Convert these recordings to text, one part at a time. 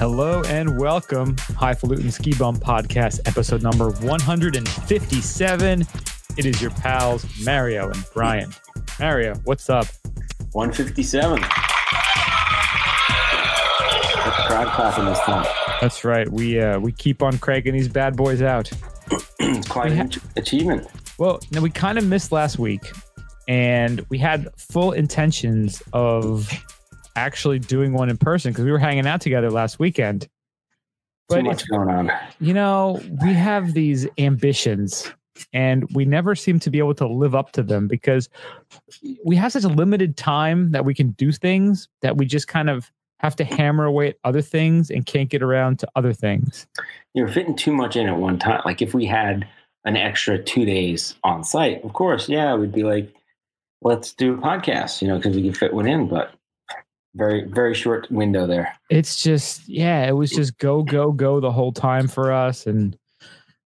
Hello and welcome, Highfalutin Ski Bum Podcast, episode number 157. It is your pals, Mario and Brian. Mario, what's up? 157. crowd clapping this time. That's right. We uh, we keep on cranking these bad boys out. Quite an achievement. Well, now we kind of missed last week, and we had full intentions of actually doing one in person because we were hanging out together last weekend. But Too much going on. You know, we have these ambitions and we never seem to be able to live up to them because we have such a limited time that we can do things that we just kind of have to hammer away at other things and can't get around to other things. You're fitting too much in at one time. Like if we had an extra two days on site, of course, yeah, we'd be like, let's do a podcast, you know, because we can fit one in. But very very short window there. It's just yeah it was just go go go the whole time for us and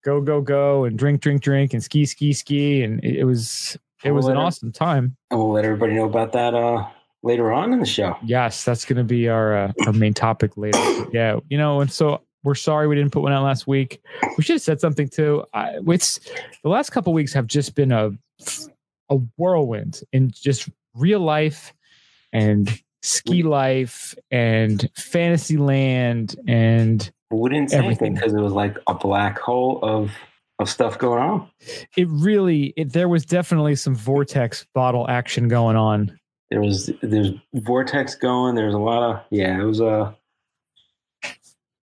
go go go and drink drink drink and ski ski ski. And it, was it was an awesome time. And we'll let everybody know about that uh later on in the show. Yes that's going to be our uh, our main topic later. Yeah you know and so we're sorry we didn't put one out last week. We should have said something too. I, it's the last couple weeks have just been a a whirlwind in just real life and ski life and fantasy land and we didn't say everything. because it was like a black hole of of stuff going on. It really it, there was definitely some vortex bottle action going on. There was there's vortex going there's a lot of yeah it was a uh,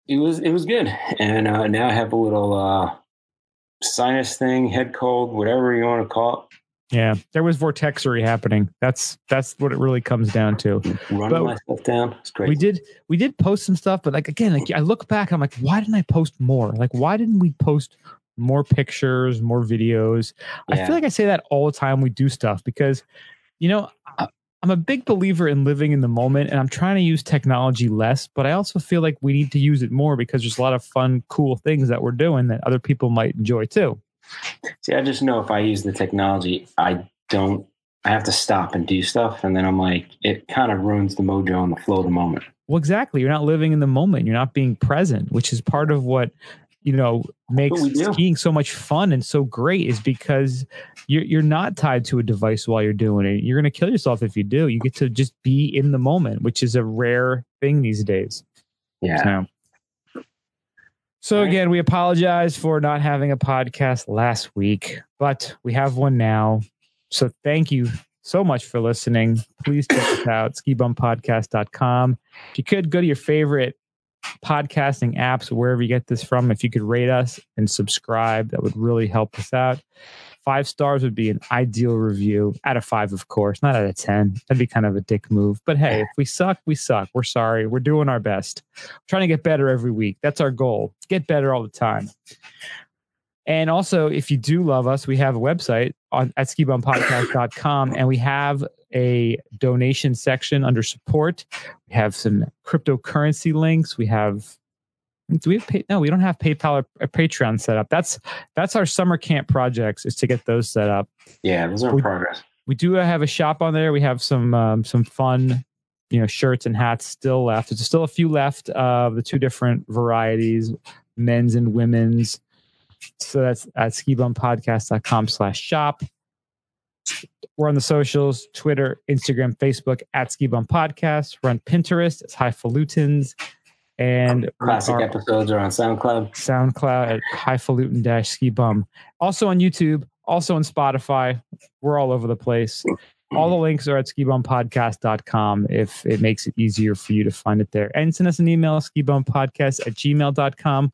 it was it was good. And uh, now i have a little uh sinus thing head cold whatever you want to call it yeah, there was vortexery happening. That's that's what it really comes down to. Running myself down. It's great. We did we did post some stuff, but like again, like I look back, I'm like, why didn't I post more? Like, why didn't we post more pictures, more videos? Yeah. I feel like I say that all the time. We do stuff because, you know, I, I'm a big believer in living in the moment, and I'm trying to use technology less. But I also feel like we need to use it more because there's a lot of fun, cool things that we're doing that other people might enjoy too. See, I just know if I use the technology, I don't. I have to stop and do stuff, and then I'm like, it kind of ruins the mojo and the flow of the moment. Well, exactly. You're not living in the moment. You're not being present, which is part of what you know makes skiing so much fun and so great is because you're you're not tied to a device while you're doing it. You're going to kill yourself if you do. You get to just be in the moment, which is a rare thing these days. Yeah. So, so again, we apologize for not having a podcast last week, but we have one now. So thank you so much for listening. Please check us out, skibumpodcast.com. If you could go to your favorite podcasting apps, wherever you get this from, if you could rate us and subscribe, that would really help us out. Five stars would be an ideal review. Out of five, of course, not out of 10. That'd be kind of a dick move. But hey, if we suck, we suck. We're sorry. We're doing our best. We're trying to get better every week. That's our goal. Get better all the time. And also, if you do love us, we have a website on, at skibumpodcast.com and we have a donation section under support. We have some cryptocurrency links. We have do we have pay, no we don't have paypal or, or, patreon set up. That's that's our summer camp projects is to get those set up. Yeah those are we, progress. we do have a shop on there. We have some um, some fun you know shirts and hats still left. There's still a few left of the two different varieties men's and women's. So that's at skibumpodcast.com slash shop. We're on the socials twitter instagram facebook at skibum podcast. We're on pinterest it's highfalutins and classic episodes are on SoundCloud. SoundCloud at highfalutin dash ski bum. Also on YouTube, also on Spotify. We're all over the place. All the links are at skibumpodcast.com if it makes it easier for you to find it there. And send us an email, skibumpodcast at gmail.com.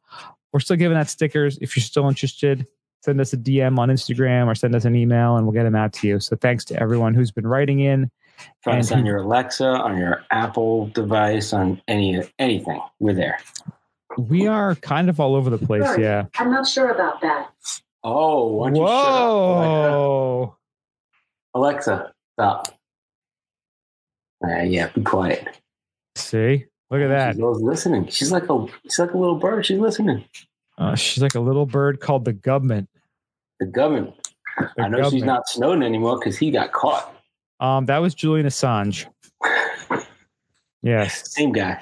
We're still giving out stickers. If you're still interested, send us a DM on Instagram or send us an email and we'll get them out to you. So thanks to everyone who's been writing in Find us on your Alexa, on your Apple device, on any anything. We're there. We are kind of all over the place. Sorry, yeah. I'm not sure about that. Oh, whoa! Alexa, stop. Uh, yeah, be quiet. See, look at that. She's listening. She's like a she's like a little bird. She's listening. Uh, she's like a little bird called the government. The government. The I know government. she's not Snowden anymore because he got caught. Um, that was Julian Assange. Yes. Same guy.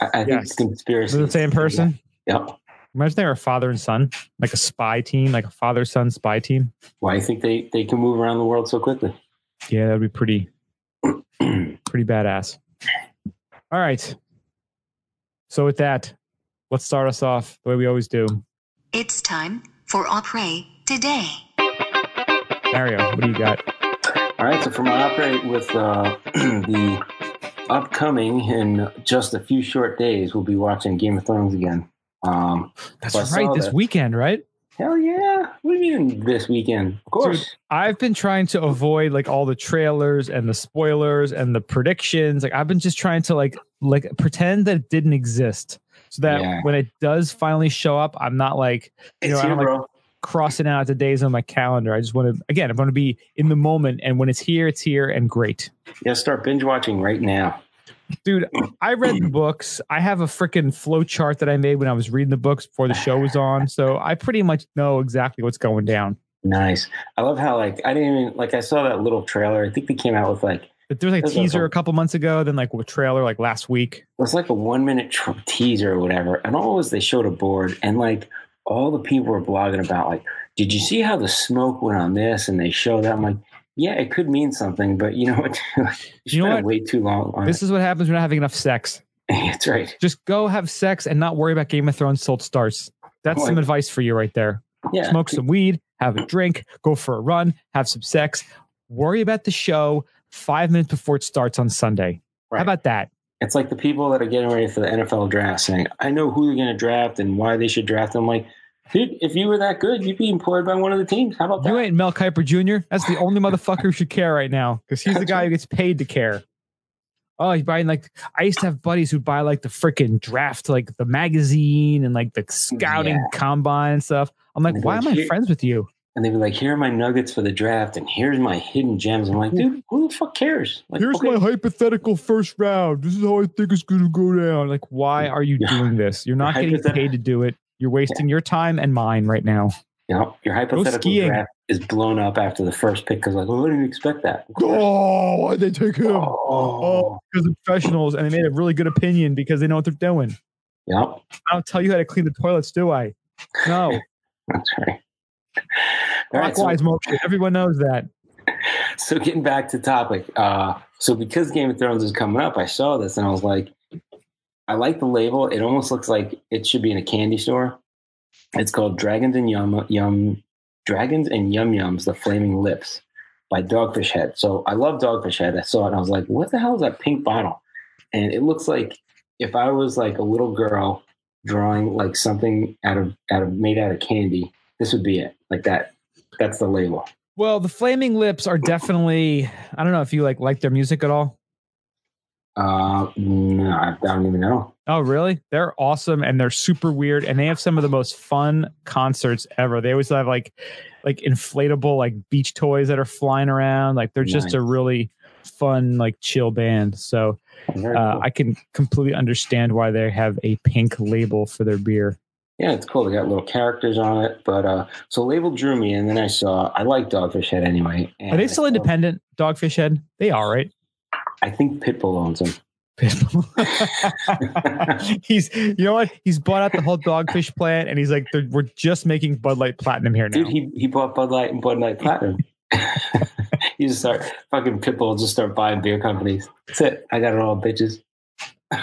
I, I think Yes. it's conspiracy. Is it the same person? Yep. Imagine they were a father and son, like a spy team, like a father son spy team. Why do you think they, they can move around the world so quickly? Yeah, that'd be pretty, pretty badass. All right. So with that, let's start us off the way we always do. It's time for Après Today. Mario, what do you got? All right, so for my operate with uh, the upcoming in just a few short days, we'll be watching Game of Thrones again. Um, That's right. This that. weekend, right? hell yeah! What do you mean this weekend? Of course. I've been trying to avoid like all the trailers and the spoilers and the predictions. Like I've been just trying to like like pretend that it didn't exist, so that Yeah. when it does finally show up, I'm not like you know it's I here, like bro. Crossing out the days on my calendar. I just want to again, I want to be in the moment, and when it's here, it's here and great. Yeah, start binge watching right now. Dude, I read the books. I have a freaking flow chart that I made when I was reading the books before the show was on. So I pretty much know exactly what's going down. Nice. I love how like I didn't even like I saw that little trailer. I think they came out with like But there was like a teaser a couple months ago, then like a trailer like last week. it was like a one minute tr- teaser or whatever, and all was they showed a board and like all the people were blogging about like, did you see how the smoke went on this? And they show that. I'm like, yeah, it could mean something, but you know what? you know what? way too long on This is what happens when you're not having enough sex. That's right. Just go have sex and not worry about Game of Thrones till it starts. That's some Like- advice for you right there. Yeah. Smoke some weed, have a drink, go for a run, have some sex. Worry about the show five minutes before it starts on Sunday. Right. How about that? It's like the people that are getting ready for the NFL draft saying, I know who they're going to draft and why they should draft them. Like, dude, if you were that good, you'd be employed by one of the teams. How about that? You ain't Mel Kiper Jr. That's the only motherfucker who should care right now because he's the guy who gets paid to care. Oh, he's buying like I used to have buddies who buy like the freaking draft, like the magazine and like the scouting Yeah. combine and stuff. I'm like, Like, why am I friends with you? and they'd be like, here are my nuggets for the draft, and here's my hidden gems. I'm like, dude, who the fuck cares? Like, here's okay, my hypothetical first round. This is how I think it's going to go down. Like, why are you doing this? You're not getting paid to do it. You're wasting your time and mine right now. you know, your hypothetical draft is blown up after the first pick because, like, well, I didn't expect that. Oh, why'd they take him? Oh, Because they're professionals and they made a really good opinion because they know what they're doing. yep, I don't tell you how to clean the toilets, do I? No. that's right. All right, so- Clockwise motion. Everyone knows that. so getting back to topic uh so because game of thrones is coming up i saw this and i was like i like the label. It almost looks like it should be in a candy store. It's called dragons and yum yum dragons and yum yums the flaming lips by dogfish head. So i love dogfish head. I saw it and i was like what the hell is that pink bottle? And it looks like if i was like a little girl drawing like something out of out of made out of candy this would be it. Like that that's the label. Well, the Flaming Lips are definitely. I don't know if you like like their music at all. Uh no i don't even know Oh, really? They're awesome and they're super weird and they have some of the most fun concerts ever. They always have like like inflatable like beach toys that are flying around. Like they're just a really fun like chill band. So uh, cool. I can completely understand why they have a pink label for their beer. Yeah, it's cool. They got little characters on it, but uh, so label drew me, and then I saw I like Dogfish Head anyway. Are they still independent? Dogfish Head? They are, right? I think Pitbull owns them. Pitbull. he's, you know what? He's bought out the whole dogfish plant, and he's like, "We're just making Bud Light Platinum here now." Dude, he he bought Bud Light and Bud Light Platinum. you just start fucking Pitbull, just start buying beer companies. That's it. I got it all, bitches.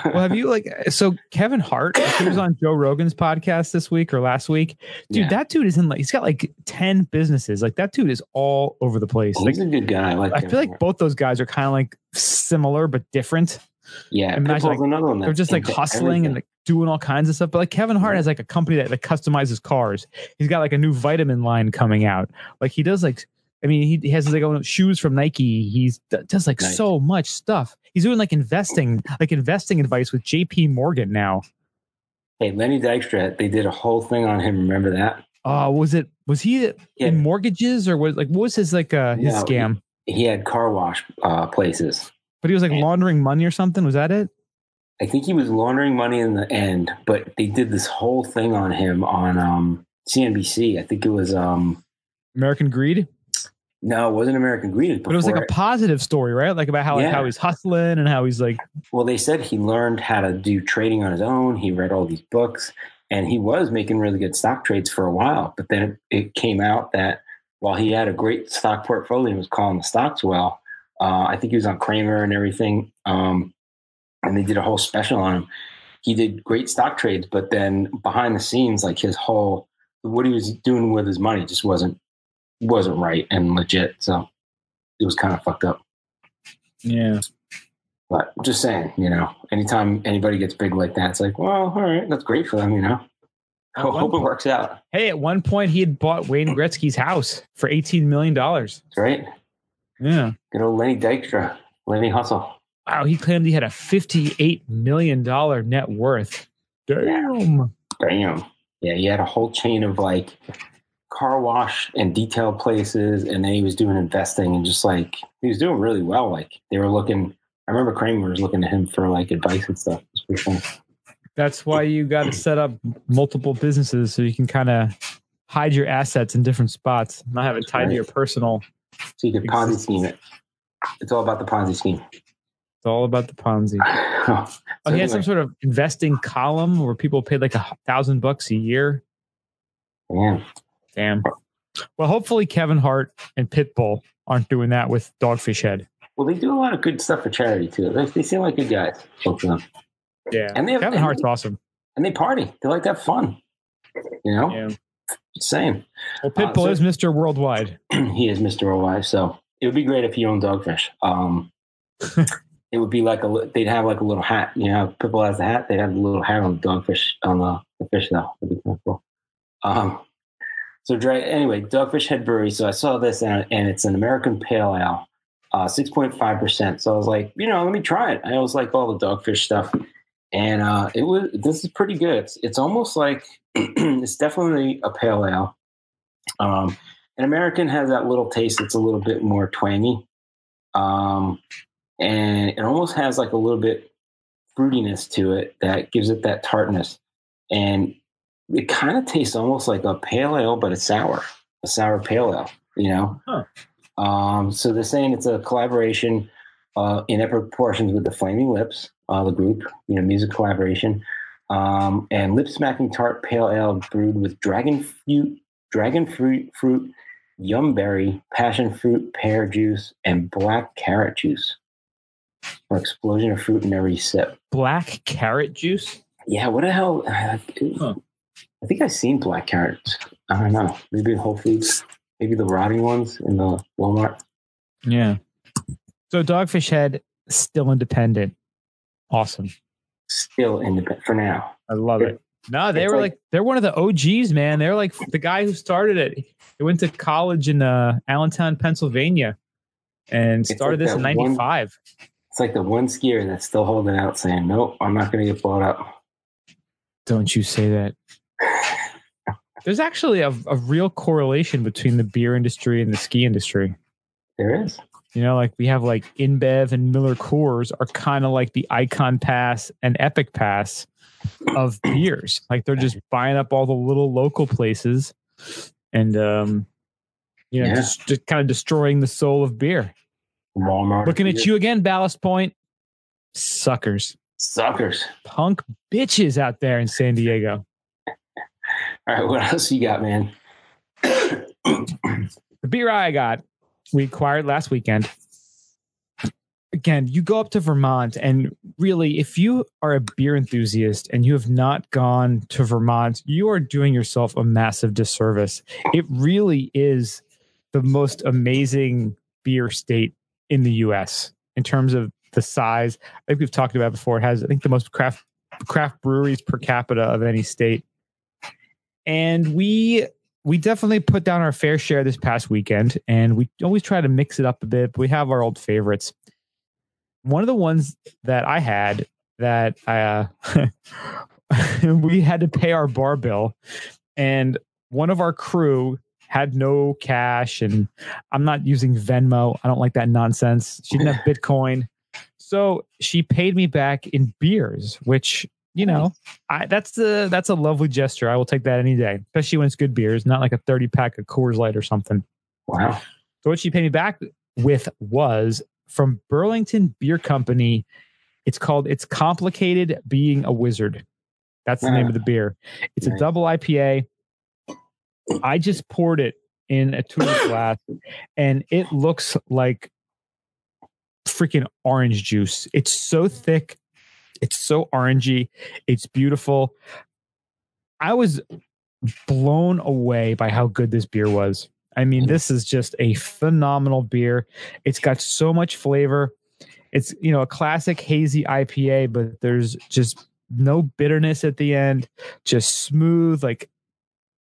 Well, have you like uh, so Kevin Hart? He was on Joe Rogan's podcast this week or last week. Dude, Yeah. that dude is in like he's got like ten businesses. Like that dude is all over the place. Like He's a good guy. I like. I feel like both those guys are kind of like similar but different. yeah, imagine, like, another one. They're just like hustling and like doing all kinds of stuff. But like Kevin Hart Yeah. has like a company that, that customizes cars. He's got like a new vitamin line coming out. Like he does like I mean he, he has like own shoes from Nike. He's does like Nice. so much stuff. He's doing like investing like investing advice with JP Morgan now. Hey, Lenny Dykstra, they did a whole thing on him. Remember that? Uh was it was he Yeah. in mortgages or was like what was his like uh his No, scam? He had car wash uh, places. But he was like Yeah. laundering money or something. Was that it? I think he was laundering money in the end, but they did this whole thing on him on um, CNBC. I think it was um, American Greed? No, it wasn't American Greed. But it was like a positive story, right? Like about how like how he's hustling and how he's like Well, they said he learned how to do trading on his own. He read all these books and he was making really good stock trades for a while. But then it, it came out that while he had a great stock portfolio and was calling the stocks well, uh, I think he was on Cramer and everything. Um, and they did a whole special on him. He did great stock trades, but then behind the scenes, like his whole what he was doing with his money just wasn't wasn't right and legit. So it was kind of fucked up. yeah. But just saying, you know, anytime anybody gets big like that, it's like, well, all right, that's great for them, you know. At Ho- one hope it works out. Hey, at one point he had bought Wayne Gretzky's house for eighteen million dollars. That's right. Yeah. Good old Lenny Dykstra, Lenny Hustle. Wow, he claimed he had a fifty-eight million dollar net worth. Damn. Damn. Yeah, he had a whole chain of like car wash and detail places, and then he was doing investing and just like he was doing really well. Like they were looking. I remember Cramer was looking to him for like advice and stuff. Pretty fun. That's why you got to set up multiple businesses so you can kind of hide your assets in different spots, not have it tied to your personal. So you can Ponzi scheme it. It's all about the Ponzi scheme. It's all about the Ponzi. oh, Oh, he had some sort of investing column where people paid like a thousand bucks a year. yeah. Damn. Well, hopefully Kevin Hart and Pitbull aren't doing that with Dogfish Head. Well, they do a lot of good stuff for charity too. They, they seem like good guys, both of them, Yeah. And they have- Kevin Hart's awesome. and they party. They like to have fun. You know, Yeah. just saying. Well, Pitbull so- is Mr. Worldwide. he is Mr. Worldwide, so it would be great if he owned Dogfish. Um, it would be like a they'd have like a little hat. You know, Pitbull has a hat. They'd have a little hat on the dogfish on the, the fish though. It'd be kind of cool. Um, so dry, anyway, Dogfish Head Brewery. So I saw this and, and it's an American Pale Ale, uh, six point five percent. So I was like, you know, let me try it. I always like all the dogfish stuff, and uh, it was. This is pretty good. It's, it's almost like it's definitely a pale ale. Um, an American has that little taste that's a little bit more twangy. Um, and it almost has like a little bit fruitiness to it that gives it that tartness. And it kind of tastes almost like a pale ale, but it's sour, a sour pale ale, you know? Huh. Um, so they're saying it's a collaboration uh, in epic proportions with the Flaming Lips, uh, the group, you know, music collaboration. Um, and lip smacking tart pale ale brewed with dragon fruit, dragon fruit, fruit, yum berry, passion fruit, pear juice, and black carrot juice. An explosion of fruit in every sip. Black carrot juice. Yeah, what the hell? Huh. I think I've seen black carrots. I don't know. Maybe in Whole Foods. Maybe the rotting ones in the Walmart. Yeah. So Dogfish Head still independent. Awesome. Still independent for now. I love it. No, they It's were like- like, they're one of the OGs, man. They're like the guy who started it. He went to college in uh, Allentown, Pennsylvania, and started like this in that one- '95. It's like the one skier that's still holding out saying, nope, I'm not going to get bought up. Don't you say that? There's actually a, a real correlation between the beer industry and the ski industry. There is. You know, like we have like InBev and Miller Coors are kind of like the Icon Pass and Epic Pass of beers. Like they're just buying up all the little local places and um you know Yeah. just, just kind of destroying the soul of beer. Walmart. Looking at you again, Ballast Point. Suckers. Suckers. Punk bitches out there in San Diego. All right, what else you got, man? The beer I got, we acquired last weekend. Again, you go up to Vermont, and really, if you are a beer enthusiast and you have not gone to Vermont, you are doing yourself a massive disservice. It really is the most amazing beer state in the US in terms of the size. I think we've talked about before. It has, I think, the most craft craft breweries per capita of any state. And we we definitely put down our fair share this past weekend, and we always try to mix it up a bit. But we have our old favorites. One of the ones that I had that I, uh, we had to pay our bar bill, and one of our crew had no cash, and I'm not using Venmo. I don't like that nonsense. She didn't have Bitcoin, so she paid me back in beers, which you know I, that's the that's a lovely gesture. I will take that any day, especially when it's good beers, not like a thirty pack of Coors Light or something. Wow. So what she paid me back with was from Burlington Beer Company. It's called It's Complicated Being a Wizard. That's the name Ah. of the beer. It's a double IPA. I just poured it in a liter glass and it looks like freaking orange juice. It's so thick. It's so orangey. It's beautiful. I was blown away by how good this beer was. I mean, this is just a phenomenal beer. It's got so much flavor. It's, you know, a classic hazy IPA, but there's just no bitterness at the end, just smooth, like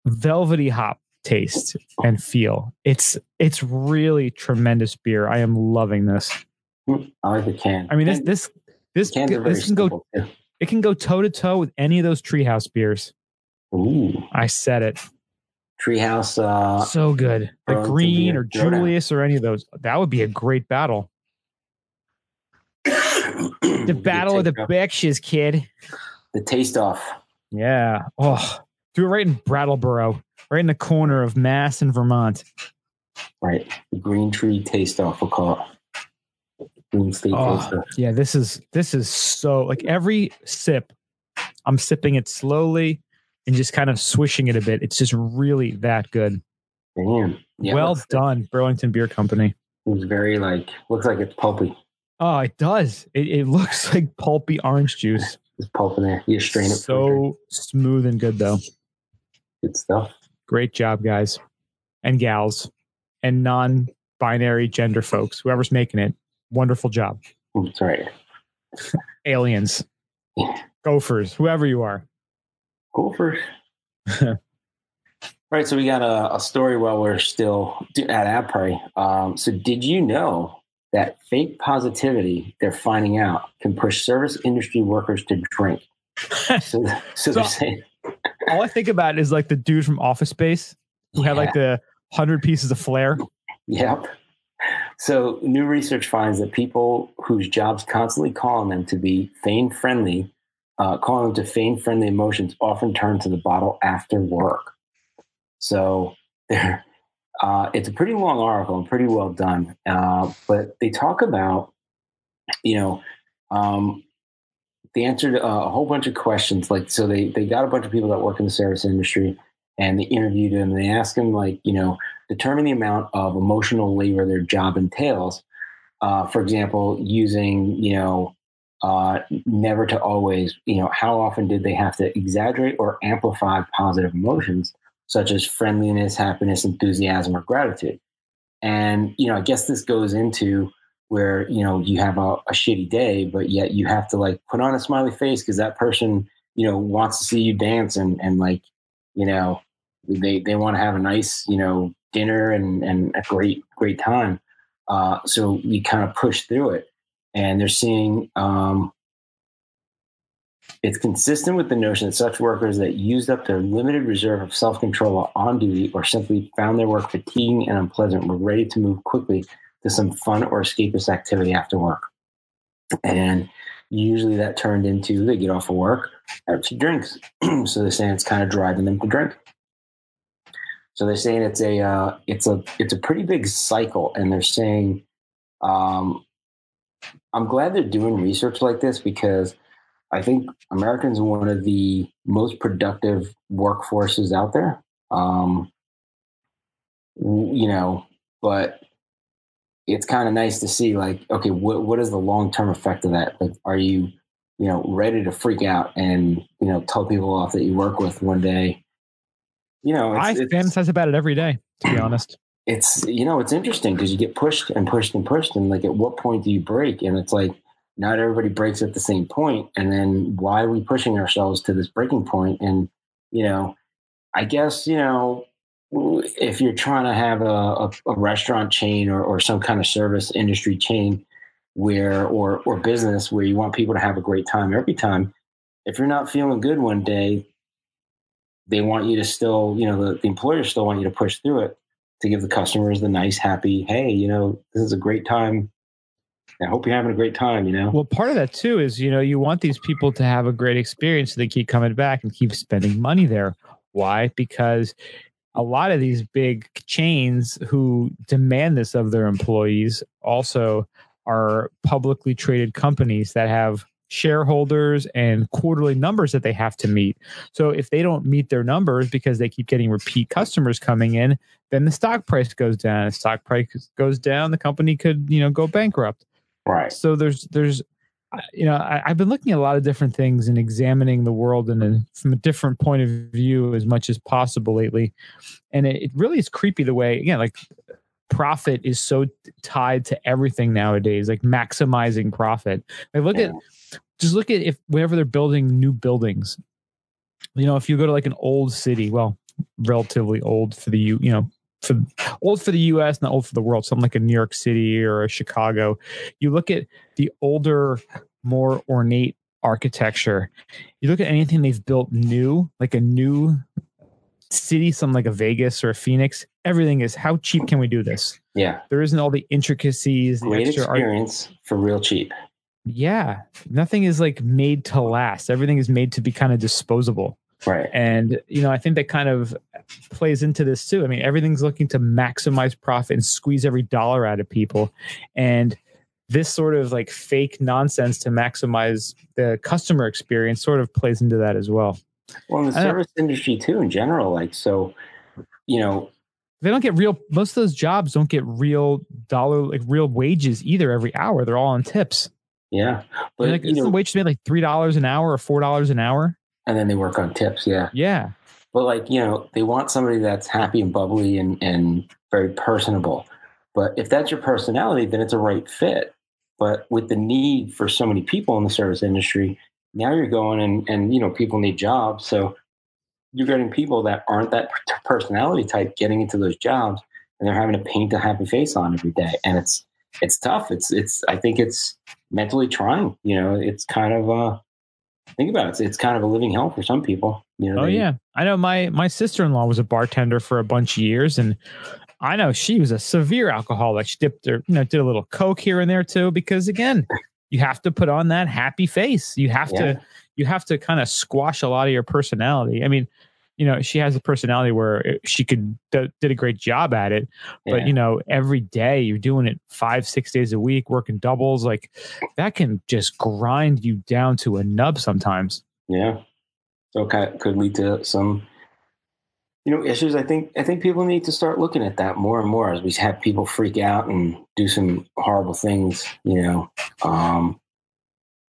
velvety hop taste and feel. It's it's really tremendous beer. I am loving this. I like the can. I mean, this this this very this can go it can go toe to toe with any of those treehouse beers. Ooh, I said it. Treehouse. Uh, So good. The Green or. Julius or any of those. That would be a great battle. The battle of the Berkshires, kid. the taste off. Yeah. Oh, do it right in Brattleboro, right in the corner of Mass and Vermont. Right, the green tree taste off. We'll call it state Oh, ah, yeah, this is this is so like every sip, I'm sipping it slowly and just kind of swishing it a bit. It's just really that good. Damn. Yeah, well done, Burlington Beer Company. It's very like looks like it's pulpy. Oh, it does. It, it looks like pulpy orange juice. There's pulp in there. You strain it. for a drink. So smooth and good, though. good stuff. Great job, guys and gals and non binary gender folks, whoever's making it. Wonderful job. That's right. Aliens, gophers, whoever you are. Gophers. right. So we got a, a story while we're still at Après. Um, so did you know that fake positivity they're finding out can push service industry workers to drink? So, so they're So- saying, All I think about is like the dude from Office Space who had like the 100 pieces of flair. Yep. So, new research finds that people whose jobs constantly call on them to be feign friendly, uh, calling them to feign friendly emotions, often turn to the bottle after work. So, there, uh, it's a pretty long article and pretty well done. Uh, but they talk about, you know, um, they answered a whole bunch of questions. Like, so they they got a bunch of people that work in the service industry, and they interviewed them. And they asked them, like, you know determine the amount of emotional labor their job entails. Uh, for example, using you know uh, never to always, you know, how often did they have to exaggerate or amplify positive emotions such as friendliness, happiness, enthusiasm, or gratitude? And you know, I guess this goes into where you know you have a, a shitty day, but yet you have to like put on a smiley face because that person you know wants to see you dance and and like you know they they want to have a nice you know dinner and and a great great time. Uh so we kind of push through it. And they're seeing um it's consistent with the notion that such workers that used up their limited reserve of self-control while on duty or simply found their work fatiguing and unpleasant were ready to move quickly to some fun or escapist activity after work. And usually that turned into they get off of work have a drinks. So they're saying it's kind of driving them to drink so they're saying it's a uh, it's a it's a pretty big cycle, and they're saying, um, I'm glad they're doing research like this because I think Americans are one of the most productive workforces out there. Um, you know, but it's kind of nice to see like, okay, what what is the long term effect of that? Like, are you you know ready to freak out and you know tell people off that you work with one day? You know, I it's, it's, fantasize about it every day, to be honest. it's you know it's interesting because you get pushed and pushed and pushed and like at what point do you break and it's like not everybody breaks at the same point and then why are we pushing ourselves to this breaking point? point and you know i guess you know if you're trying to have a, a, a restaurant chain or, or some kind of service industry chain where or or business where you want people to have a great time every time if you're not feeling good one day they want you to still you know the, the employers still want you to push through it to give the customers the nice, happy, hey, you know, this is a great time. I hope you're having a great time, you know? Well, part of that too is, you know, you want these people to have a great experience so they keep coming back and keep spending money there. Why? Because a lot of these big chains who demand this of their employees also are publicly traded companies that have shareholders and quarterly numbers that they have to meet. So if they don't meet their numbers because they keep getting repeat customers coming in, then the stock price goes down. If stock price goes down, the company could, you know, go bankrupt. Right. So there's there's uh, you know I, have been looking at a lot of different things and examining the world in a, from a different point of view as much as possible lately, and it, it really is creepy the way again like profit is so tied to everything nowadays, like maximizing profit. Like look yeah. at just look at if whenever they're building new buildings, you know, if you go to like an old city, well, relatively old for the you you know for old for the US, not old for the world, something like a New York City or a Chicago. You look at the older, more ornate architecture. You look at anything they've built new, like a new city, something like a Vegas or a Phoenix. Everything is how cheap can we do this? Yeah. There isn't all the intricacies. Great the experience art- for real cheap. Yeah. Nothing is like made to last. Everything is made to be kind of disposable. Right. And, you know, I think that kind of plays into this too. I mean, everything's looking to maximize profit and squeeze every dollar out of people. And this sort of like fake nonsense to maximize the customer experience sort of plays into that as well. Well, in the service industry too, in general, like, so, you know, they don't get real, most of those jobs don't get real dollar, like real wages either every hour. They're all on tips. Yeah. But, like, you know, the wage made like $3 an hour or $4 an hour and then they work on tips. Yeah. Yeah. But like, you know, they want somebody that's happy and bubbly and, and very personable. But if that's your personality, then it's a right fit. But with the need for so many people in the service industry, now you're going and, and you know, people need jobs. So you're getting people that aren't that personality type getting into those jobs and they're having to paint a happy face on every day. And it's, it's tough. It's, it's, I think it's mentally trying, you know, it's kind of, uh, think about it. It's, it's kind of a living hell for some people. You know, oh they, yeah, I know. My my sister in law was a bartender for a bunch of years, and I know she was a severe alcoholic. She dipped her, you know, did a little coke here and there too, because again, you have to put on that happy face. You have yeah. to you have to kind of squash a lot of your personality. I mean, you know she has a personality where she could did a great job at it but yeah. you know every day you're doing it five six days a week working doubles like that can just grind you down to a nub sometimes yeah so it could lead to some you know issues i think i think people need to start looking at that more and more as we have people freak out and do some horrible things you know um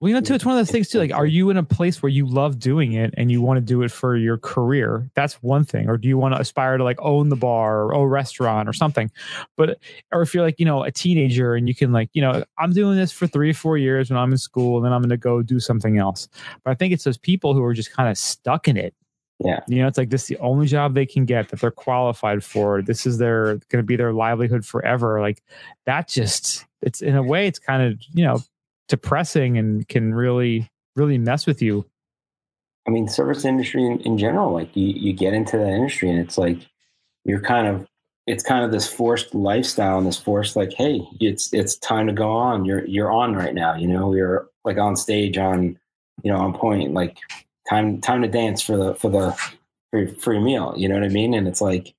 well, you know, too, it's one of those things too. Like, are you in a place where you love doing it and you want to do it for your career? That's one thing. Or do you want to aspire to like own the bar or own a restaurant or something? But, or if you're like, you know, a teenager and you can like, you know, I'm doing this for three or four years when I'm in school and then I'm going to go do something else. But I think it's those people who are just kind of stuck in it. Yeah. You know, it's like this is the only job they can get that they're qualified for. This is their going to be their livelihood forever. Like that just, it's in a way, it's kind of, you know, depressing and can really really mess with you. I mean service industry in, in general like you, you get into that industry and it's like you're kind of it's kind of this forced lifestyle and this forced like hey it's it's time to go on. You're you're on right now you know you're like on stage on you know on point like time time to dance for the for the free, your meal you know what i mean? And it's like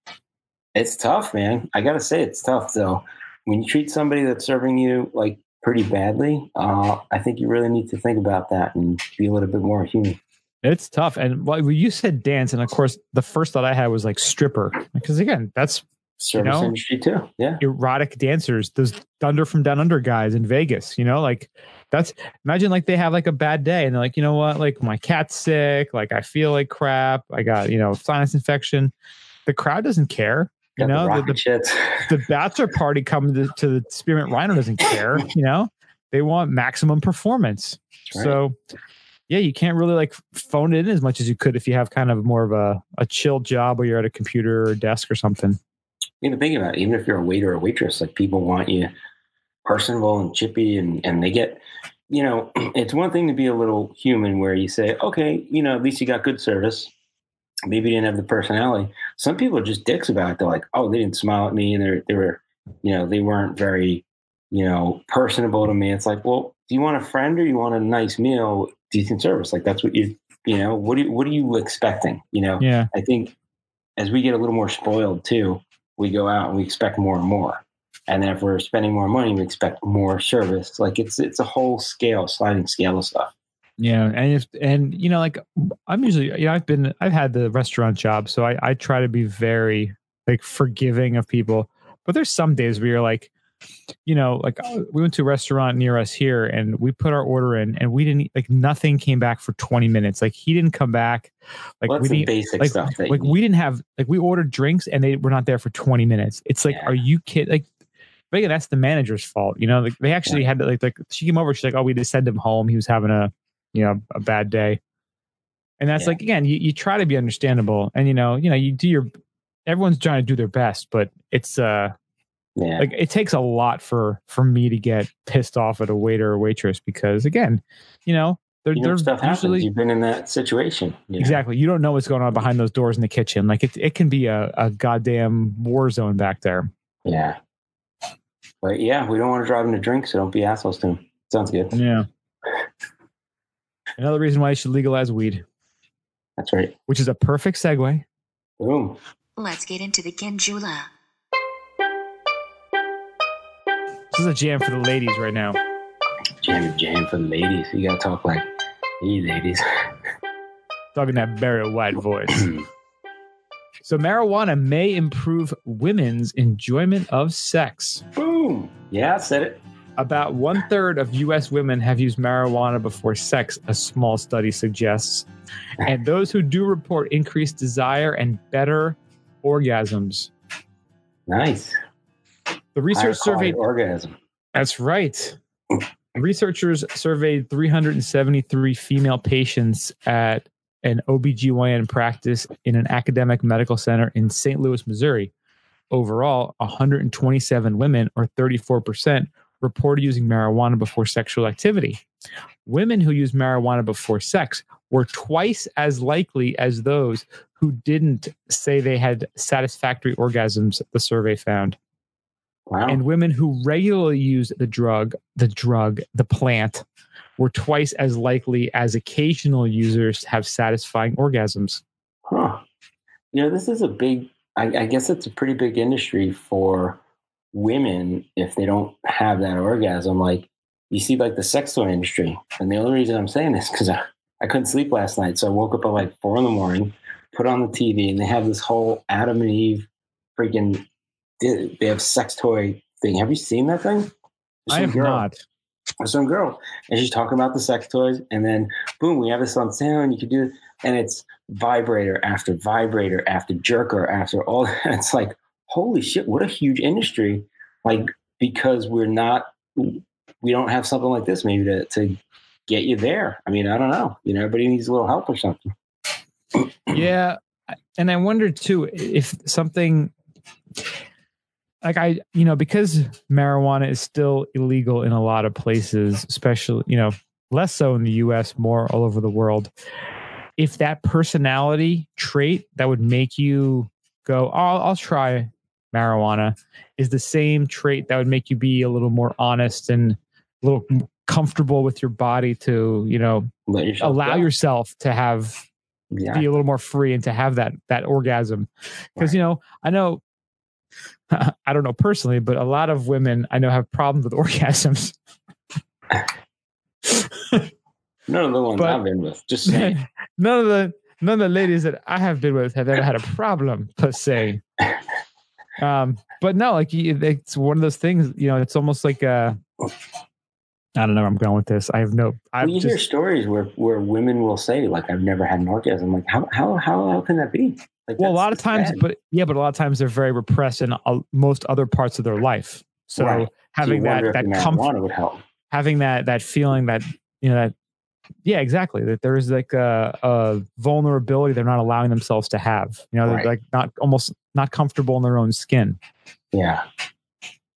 it's tough man. I gotta say it's tough so when you treat somebody that's serving you like pretty badly, uh, I think you really need to think about that and be a little bit more human. It's tough. And well, you said dance, and of course, the first thought I had was like stripper, because again, that's service you know, industry too. Yeah, erotic dancers, those Thunder from Down Under guys in Vegas. You know, like that's imagine like they have like a bad day, and they're like, you know what, like my cat's sick, like I feel like crap, I got you know sinus infection. The crowd doesn't care. You know, the, the, the, bachelor party coming to, to, the Spearmint Rhino doesn't care. You know, they want maximum performance. Right. So, yeah, you can't really like phone it in as much as you could if you have kind of more of a, a chill job where you're at a computer or desk or something. You know, think about it. Even if you're a waiter or waitress, like people want you personable and chippy, and and they get. You know, it's one thing to be a little human where you say, okay, you know, at least you got good service maybe didn't have the personality. Some people are just dicks about it. They're like, oh, they didn't smile at me, and they they were, you know, they weren't very, you know, personable to me. It's like, well, do you want a friend or you want a nice meal, decent service? Like that's what you, you know, what do you, what are you expecting? You know, yeah. I think as we get a little more spoiled too, we go out and we expect more and more. And then if we're spending more money, we expect more service. Like it's it's a whole scale, sliding scale of stuff. Yeah, and if and you know, like I'm usually, you know, I've been, I've had the restaurant job, so I I try to be very like forgiving of people. But there's some days where you're like, you know, like uh, we went to a restaurant near us here, and we put our order in, and we didn't like nothing came back for 20 minutes. Like he didn't come back. Like we didn't. basic Like, like we didn't have like we ordered drinks and they were not there for 20 minutes. It's like, Yeah. are you kidding? Like, but again, that's the manager's fault. You know, like they actually had to like like she came over. She's like, oh, we just sent him home. He was having a you know a bad day, and that's Yeah. like again, you, you try to be understandable, and you know, you know, you do your. Everyone's trying to do their best, but it's uh yeah. like it takes a lot for for me to get pissed off at a waiter or waitress because again, you know, they're you know, they're stuff happens. usually You've been in that situation. you know? Exactly. You don't know what's going on behind those doors in the kitchen. Like it, it can be a, a goddamn war zone back there. Yeah. But yeah, we don't want to drive him to drink, so don't be assholes to him. Sounds good. Yeah. Another reason why you should legalize weed, That's right. which is a perfect segue. Boom. Let's get into the Genjula. This is a jam for the ladies right now. Jam jam for the ladies. You gotta talk like hey ladies. Talking that Barry White voice. So marijuana may improve women's enjoyment of sex. Boom. Yeah, I said it. About one third of U.S. women have used marijuana before sex, a small study suggests. And those who do report increased desire and better orgasms. Nice. The research surveyed. orgasm. That's right. Researchers surveyed 373 female patients at an OBGYN practice in an academic medical center in St. Louis, Missouri. Overall, 127 women, or 34%, reported using marijuana before sexual activity. Women who use marijuana before sex were twice as likely as those who didn't say they had satisfactory orgasms, the survey found Wow. and women who regularly use the drug, the drug, the plant, were twice as likely as occasional users to have satisfying orgasms. Huh. You know, this is a big, I, I guess it's a pretty big industry for women if they don't have that orgasm. Like, you see, like the sex toy industry. And the only reason I'm saying this because I, I couldn't sleep last night. So I woke up at like four in the morning, put on the TV, and they have this whole Adam and Eve freaking, they have sex toy thing. Have you seen that thing? I have girl- not. some girl and she's talking about the sex toys and then boom we have this on sound you can do and it's vibrator after vibrator after jerker after all that it's like holy shit what a huge industry like because we're not we don't have something like this maybe to, to get you there i mean i don't know you know everybody needs a little help or something Yeah. And I wonder too if something like I, you know, because marijuana is still illegal in a lot of places, especially, you know, less so in the US, more all over the world. If that personality trait that would make you go, oh, I'll, I'll try marijuana is the same trait that would make you be a little more honest and a little comfortable with your body to, you know, yourself allow go. yourself to have yeah. be a little more free and to have that that orgasm. Because Right. you know i know i don't know personally but a lot of women i know have problems with orgasms. None of the ones but- i've been with just saying. none of the none of the ladies that i have been with have ever had a problem per se um but no like it's one of those things you know it's almost like uh i don't know where i'm going with this i have no i you hear stories where, where women will say like i've never had an orgasm like how how how, how can that be like well a lot of times bad. but yeah but a lot of times they're very repressed in uh, most other parts of their life so Right. Having wonder that that comfort would help having that that feeling that you know that yeah exactly that there is like a, a vulnerability they're not allowing themselves to have you know they're Right. like not almost not comfortable in their own skin Yeah.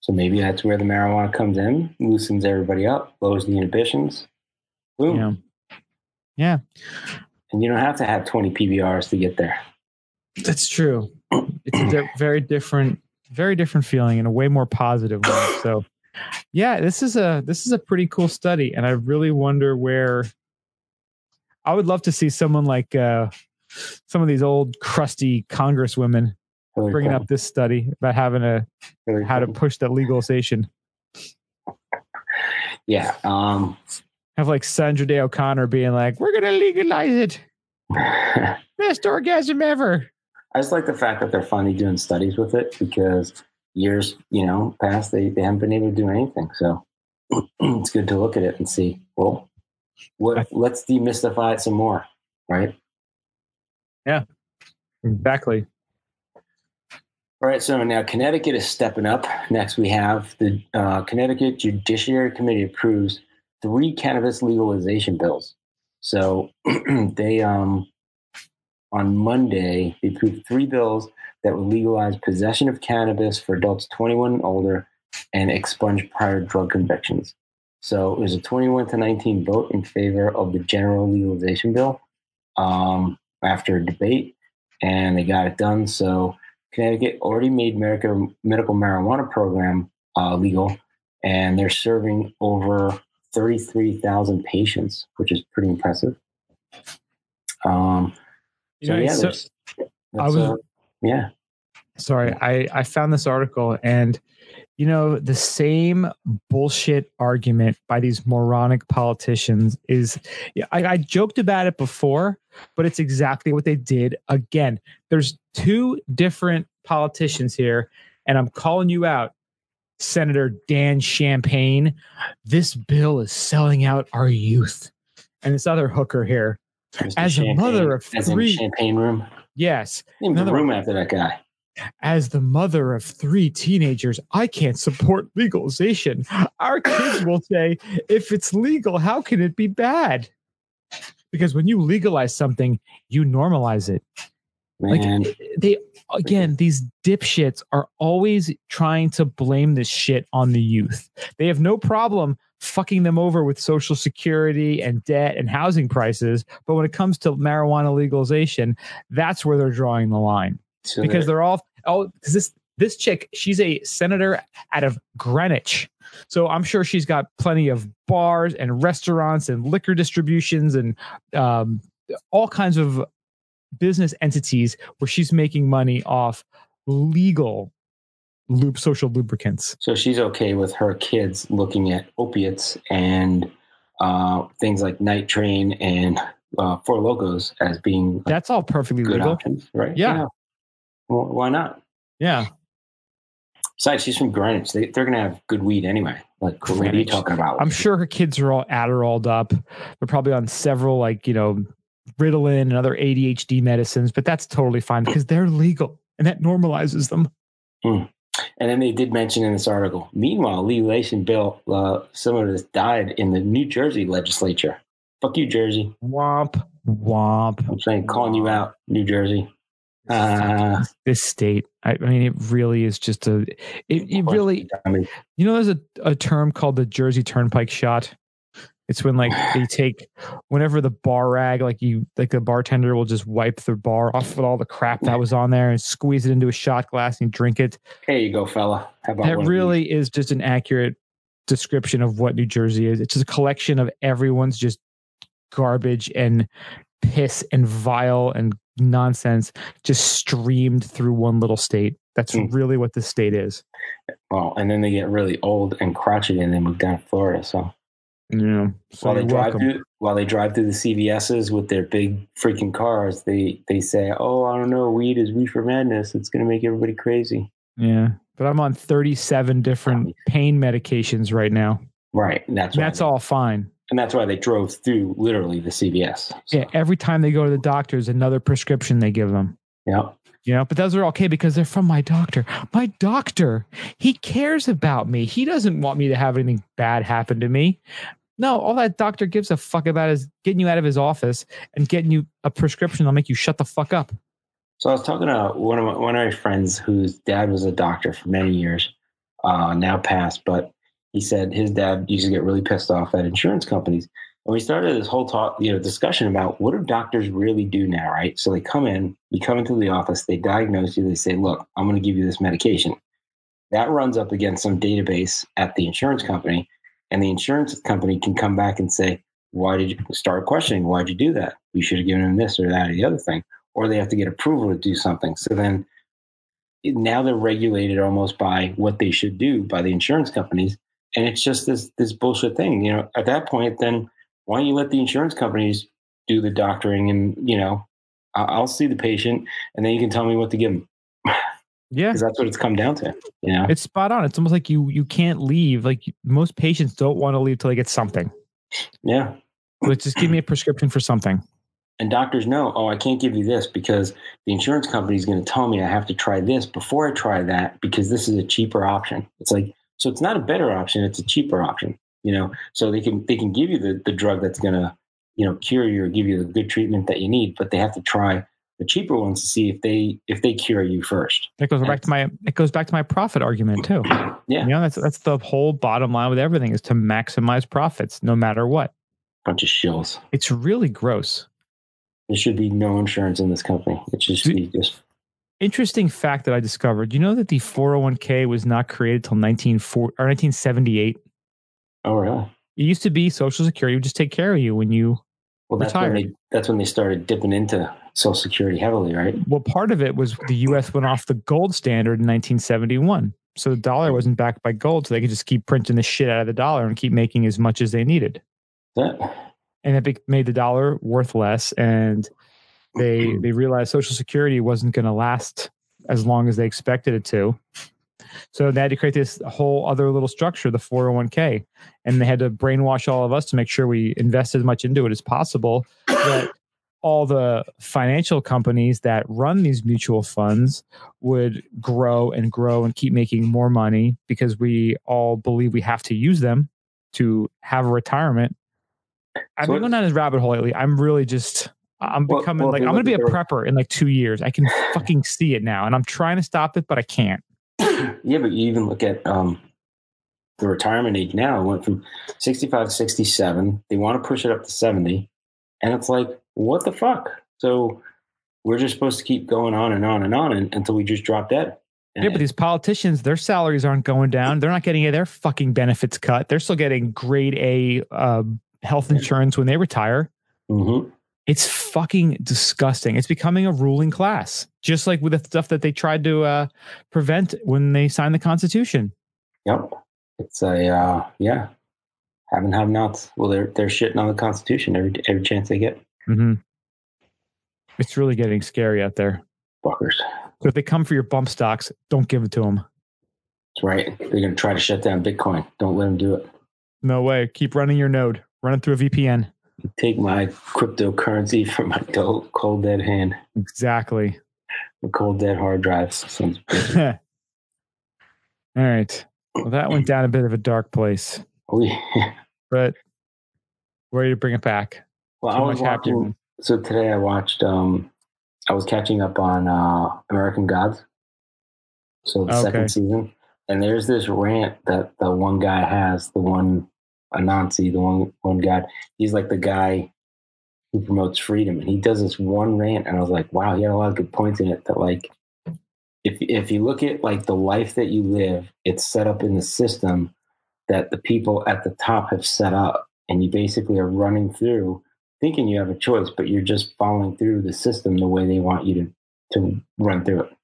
So maybe that's where the marijuana comes in, loosens everybody up, lowers the inhibitions. Boom. know yeah And you don't have to have 20 PBRs to get there. that's true it's a very different very different feeling and a way more positive one so yeah this is a this is a pretty cool study and i really wonder where i would love to see someone like uh some of these old crusty congresswomen Bringing Clinton. up this study about having a how to push that legalization. Yeah. Um, Have like Sandra Day O'Connor being like, "We're gonna legalize it, best orgasm ever." I just like the fact that they're finally doing studies with it because years, you know, past they, they haven't been able to do anything. So it's good to look at it and see, well, what let's demystify it some more, right? Yeah, exactly. All right, so now Connecticut is stepping up. Next, we have the uh, Connecticut Judiciary Committee approves three cannabis legalization bills. So they, um, on Monday, they approved three bills that would legalize possession of cannabis for adults 21 and older and expunge prior drug convictions. So it was a 21 to 19 vote in favor of the general legalization bill um, after a debate, and they got it done. So Connecticut already made medical medical marijuana program uh, legal, and they're serving over thirty three thousand patients, which is pretty impressive. Um, so yeah, so- I was- uh, yeah, sorry i i found this article and you know the same bullshit argument by these moronic politicians is I, I joked about it before but it's exactly what they did again there's two different politicians here and i'm calling you out senator dan champagne this bill is selling out our youth and this other hooker here Mr. as a mother of three- champagne room, yes name the room after that guy. As the mother of three teenagers, I can't support legalization. Our kids will say, if it's legal, how can it be bad? Because when you legalize something, you normalize it. Like Man, they again, these dipshits are always trying to blame this shit on the youth. They have no problem fucking them over with social security and debt and housing prices, but when it comes to marijuana legalization, that's where they're drawing the line so because they're- they're all oh because this this chick she's a senator out of Greenwich. So I'm sure she's got plenty of bars and restaurants and liquor distributions and um, all kinds of business entities where she's making money off legal lube social lubricants. So she's okay with her kids looking at opiates and uh, things like Night Train and uh, Four Lokos as being That's all perfectly legal. options, right? Yeah. Well, why not? Yeah. Besides, she's from Greenwich. They, they're going to have good weed anyway. Like, what are you talking about? I'm sure her kids are all Adderalled up. They're probably on several, like, you know, Ritalin and other ADHD medicines, but that's totally fine because they're legal and that normalizes them. And then they did mention in this article, meanwhile, legalization bill, uh, some of this died in the New Jersey legislature. Fuck you, Jersey. Womp, womp. I'm saying, calling you out, New Jersey. Uh, This state, I, I mean, it really is just a, it, it really, I mean, you know, there's a, a term called the Jersey Turnpike shot. It's when like they take whenever the bar rag, like you like the bartender will just wipe the bar off with all the crap that was on there and squeeze it into a shot glass and drink it. here you go, fella. That really is just an accurate description of what New Jersey is. It's just a collection of everyone's just garbage and piss and vile and nonsense just streamed through one little state. That's Hmm. really what this state is. Well, and then they get really old and crotchety and they move down to Florida. So Yeah. So while they drive welcome. through while they drive through the CVS's with their big freaking cars, they they say, "Oh, I don't know, weed is reefer madness. It's going to make everybody crazy." Yeah. But I'm on 37 different pain medications right now. Right, and that's And that's they- all fine. And that's why they drove through literally the CVS. So, Yeah. Every time they go to the doctor, there's another prescription they give them. yeah. You know, but those are okay because they're from my doctor. My doctor, he cares about me. He doesn't want me to have anything bad happen to me. No, all that doctor gives a fuck about is getting you out of his office and getting you a prescription that'll make you shut the fuck up. So I was talking to one of my, one of my friends whose dad was a doctor for many years, uh, now passed, but he said his dad used to get really pissed off at insurance companies. And we started this whole talk, you know, discussion about what do doctors really do now, right? So they come in, you come into the office, they diagnose you, they say, look, I'm going to give you this medication. That runs up against some database at the insurance company, and the insurance company can come back and say, why did you start questioning? Why'd you do that? You should have given him this or that or the other thing or they have to get approval to do something. So then now they're regulated almost by what they should do by the insurance companies. And it's just this this bullshit thing. You know, at that point, then why don't you let the insurance companies do the doctoring and, you know, I'll see the patient and then you can tell me what to give them. Yeah. That's what it's come down to. You know? It's spot on. It's almost like you you can't leave. Like most patients don't want to leave till they get something. Yeah. But just give me a prescription for something. And doctors know, oh, I can't give you this because the insurance company is going to tell me I have to try this before I try that because this is a cheaper option. It's like so it's not a better option, it's a cheaper option. You know, so they can they can give you the, the drug that's gonna, you know, cure you or give you the good treatment that you need, but they have to try the cheaper ones to see if they if they cure you first. That goes back to my it goes back to my profit argument too. Yeah. You know, that's that's the whole bottom line with everything is to maximize profits no matter what. Bunch of shills. It's really gross. There should be no insurance in this company. It should just be just Interesting fact that I discovered. You know that the 401k was not created till 1940 or 1978. oh really? It used to be Social Security would just take care of you when you Well that's when they that's when they started dipping into Social Security heavily, right? well, part of it was the U.S. went off the gold standard in 1971, so the dollar wasn't backed by gold, so they could just keep printing the shit out of the dollar and keep making as much as they needed, That and it made the dollar worth less. And they they realized Social Security wasn't going to last as long as they expected it to, so they had to create this whole other little structure, the 401k, and they had to brainwash all of us to make sure we invest as much into it as possible. That all the financial companies that run these mutual funds would grow and grow and keep making more money because we all believe we have to use them to have a retirement. I've So been going down this rabbit hole lately. I'm really just I'm Well- becoming well, like I'm gonna be a prepper in like two years. I can fucking see it now, and I'm trying to stop it, but I can't. yeah, but you even look at um, the retirement age now. It went from 65 to 67. They want to push it up to 70. And it's like, what the fuck? So we're just supposed to keep going on and on and on and, until we just drop dead. And Yeah, but these politicians, their salaries aren't going down. They're not getting any of their fucking benefits cut. They're still getting grade A uh, health insurance when they retire. Mhm. It's fucking disgusting. It's becoming a ruling class, just like with the stuff that they tried to uh, prevent when they signed the Constitution. Yep. It's a, uh, yeah, having have nots. Well, they're, they're shitting on the Constitution every, every chance they get. hmm It's really getting scary out there. Fuckers. So if they come for your bump stocks, don't give it to them. That's right. They're going to try to shut down Bitcoin. Don't let them do it. No way. Keep running your node. Run it through a VPN. Take my cryptocurrency from my cold, cold dead hand, Exactly. the cold dead hard drives. Sons of bitches. All right. Well, that went down a bit of a dark place, Oh, yeah. but we're ready to bring it back. Well, Too I was watching. So today I watched. um I was catching up on uh American Gods. So the Okay. second season, and there's this rant that the one guy has. The one Anansi, the one one guy. He's like the guy who promotes freedom, and he does this one rant, and I was like, wow, he had a lot of good points in it. That like, if if you look at like the life that you live, it's set up in the system that the people at the top have set up, and you basically are running through thinking you have a choice, but you're just following through the system the way they want you to to run through it.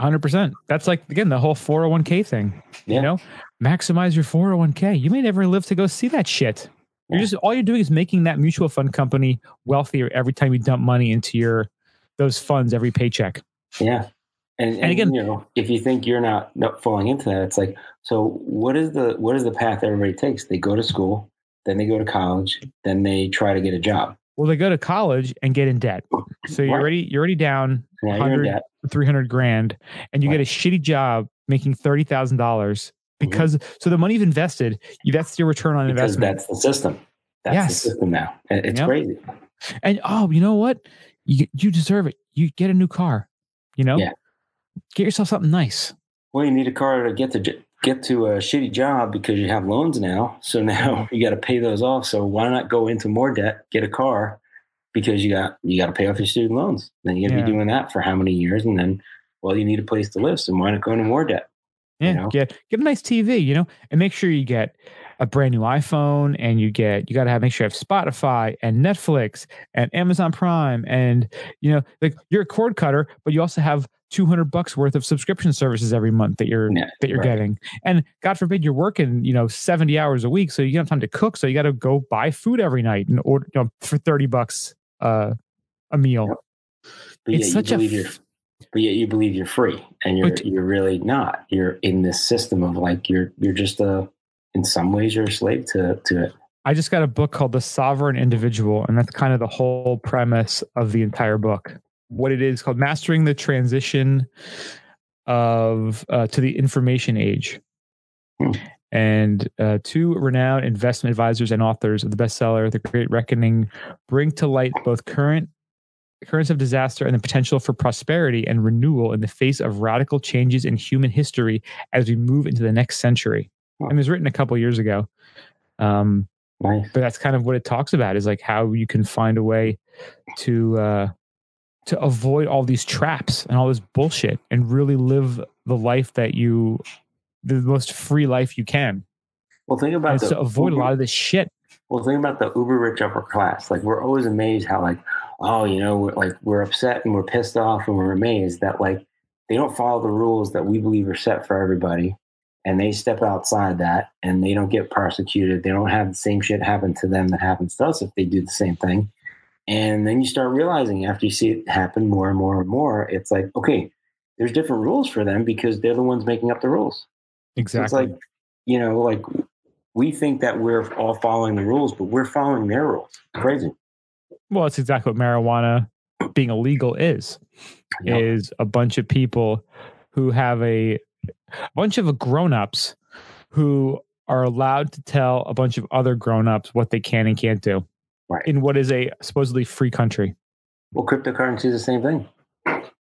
100%. That's like, again, the whole 401k thing. Yeah. You know, maximize your 401k. You may never live to go see that shit. You're just, all you're doing is making that mutual fund company wealthier every time you dump money into your, those funds every paycheck. Yeah. And, and, again- you know, if you think you're not, not falling into that, it's like, so what is the what is the path everybody takes? They go to school, then they go to college, then they try to get a job. Well, they go to college and get in debt. So you're Right. already, you're already down you're 100 300 grand and you get a shitty job making $30,000 because, so the money you've invested, that's your return on Mm-hmm. because investment. that's the system. That's Yes. the system now. It's Yep. crazy. And oh, you know what? You you deserve it. You get a new car. You know, Yeah. get yourself something nice. Well, you need a car to get to get to a shitty job because you have loans now. So now you got to pay those off. So why not go into more debt, get a car, because you got you got to pay off your student loans. Then you're gonna Yeah. be doing that for how many years, and then well, you need a place to live. So why not go into more debt? Yeah, know? get get a nice TV. You know, and make sure you get a brand new iPhone and you get you got to have make sure you have Spotify and Netflix and Amazon Prime and you know like you're a cord cutter, but you also have 200 bucks worth of subscription services every month that you're Yeah, that you're right. getting. And God forbid you're working, you know, 70 hours a week, so you don't have time to cook, so you got to go buy food every night and order you know, for 30 bucks uh, a meal. Yep. But It's yet such you a believe you're, but yet you believe you're free, and you're But- you're really not. You're in this system of like you're you're just a. In some ways, you're a slave to to it. I just got a book called The Sovereign Individual, and that's kind of the whole premise of the entire book. What it is called Mastering the Transition of uh, to the Information Age. Hmm. And uh, two renowned investment advisors and authors of the bestseller The Great Reckoning bring to light both current currents of disaster and the potential for prosperity and renewal in the face of radical changes in human history as we move into the next century. And it was written a couple years ago. Um, Nice. but that's kind of what it talks about is like how you can find a way to uh to avoid all these traps and all this bullshit and really live the life that you the most free life you can Well, think about the to avoid a lot of this shit Well, think about the uber rich upper class. Like we're always amazed how like, oh, you know, we're, like we're upset and we're pissed off and we're amazed that like they don't follow the rules that we believe are set for everybody, and they step outside that and they don't get persecuted. They don't have the same shit happen to them that happens to us if they do the same thing. And then you start realizing after you see it happen more and more and more, it's like okay, there's different rules for them because they're the ones making up the rules. So exactly It's like, you know, like we think that we're all following the rules, but we're following their rules. Crazy. well it's exactly what marijuana being illegal is Yep. is a bunch of people who have a, a bunch of grown-ups who are allowed to tell a bunch of other grown-ups what they can and can't do Right. in what is a supposedly free country Well, cryptocurrency is the same thing.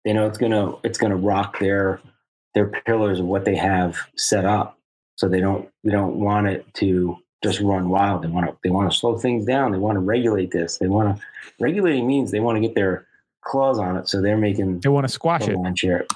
You know, it's gonna it's gonna rock their their pillars of what they have set up. So they don't they don't want it to just run wild. They want to they want to slow things down. They want to regulate this. They want to regulating means they want to get their claws on it. So they're making they want to squash it share.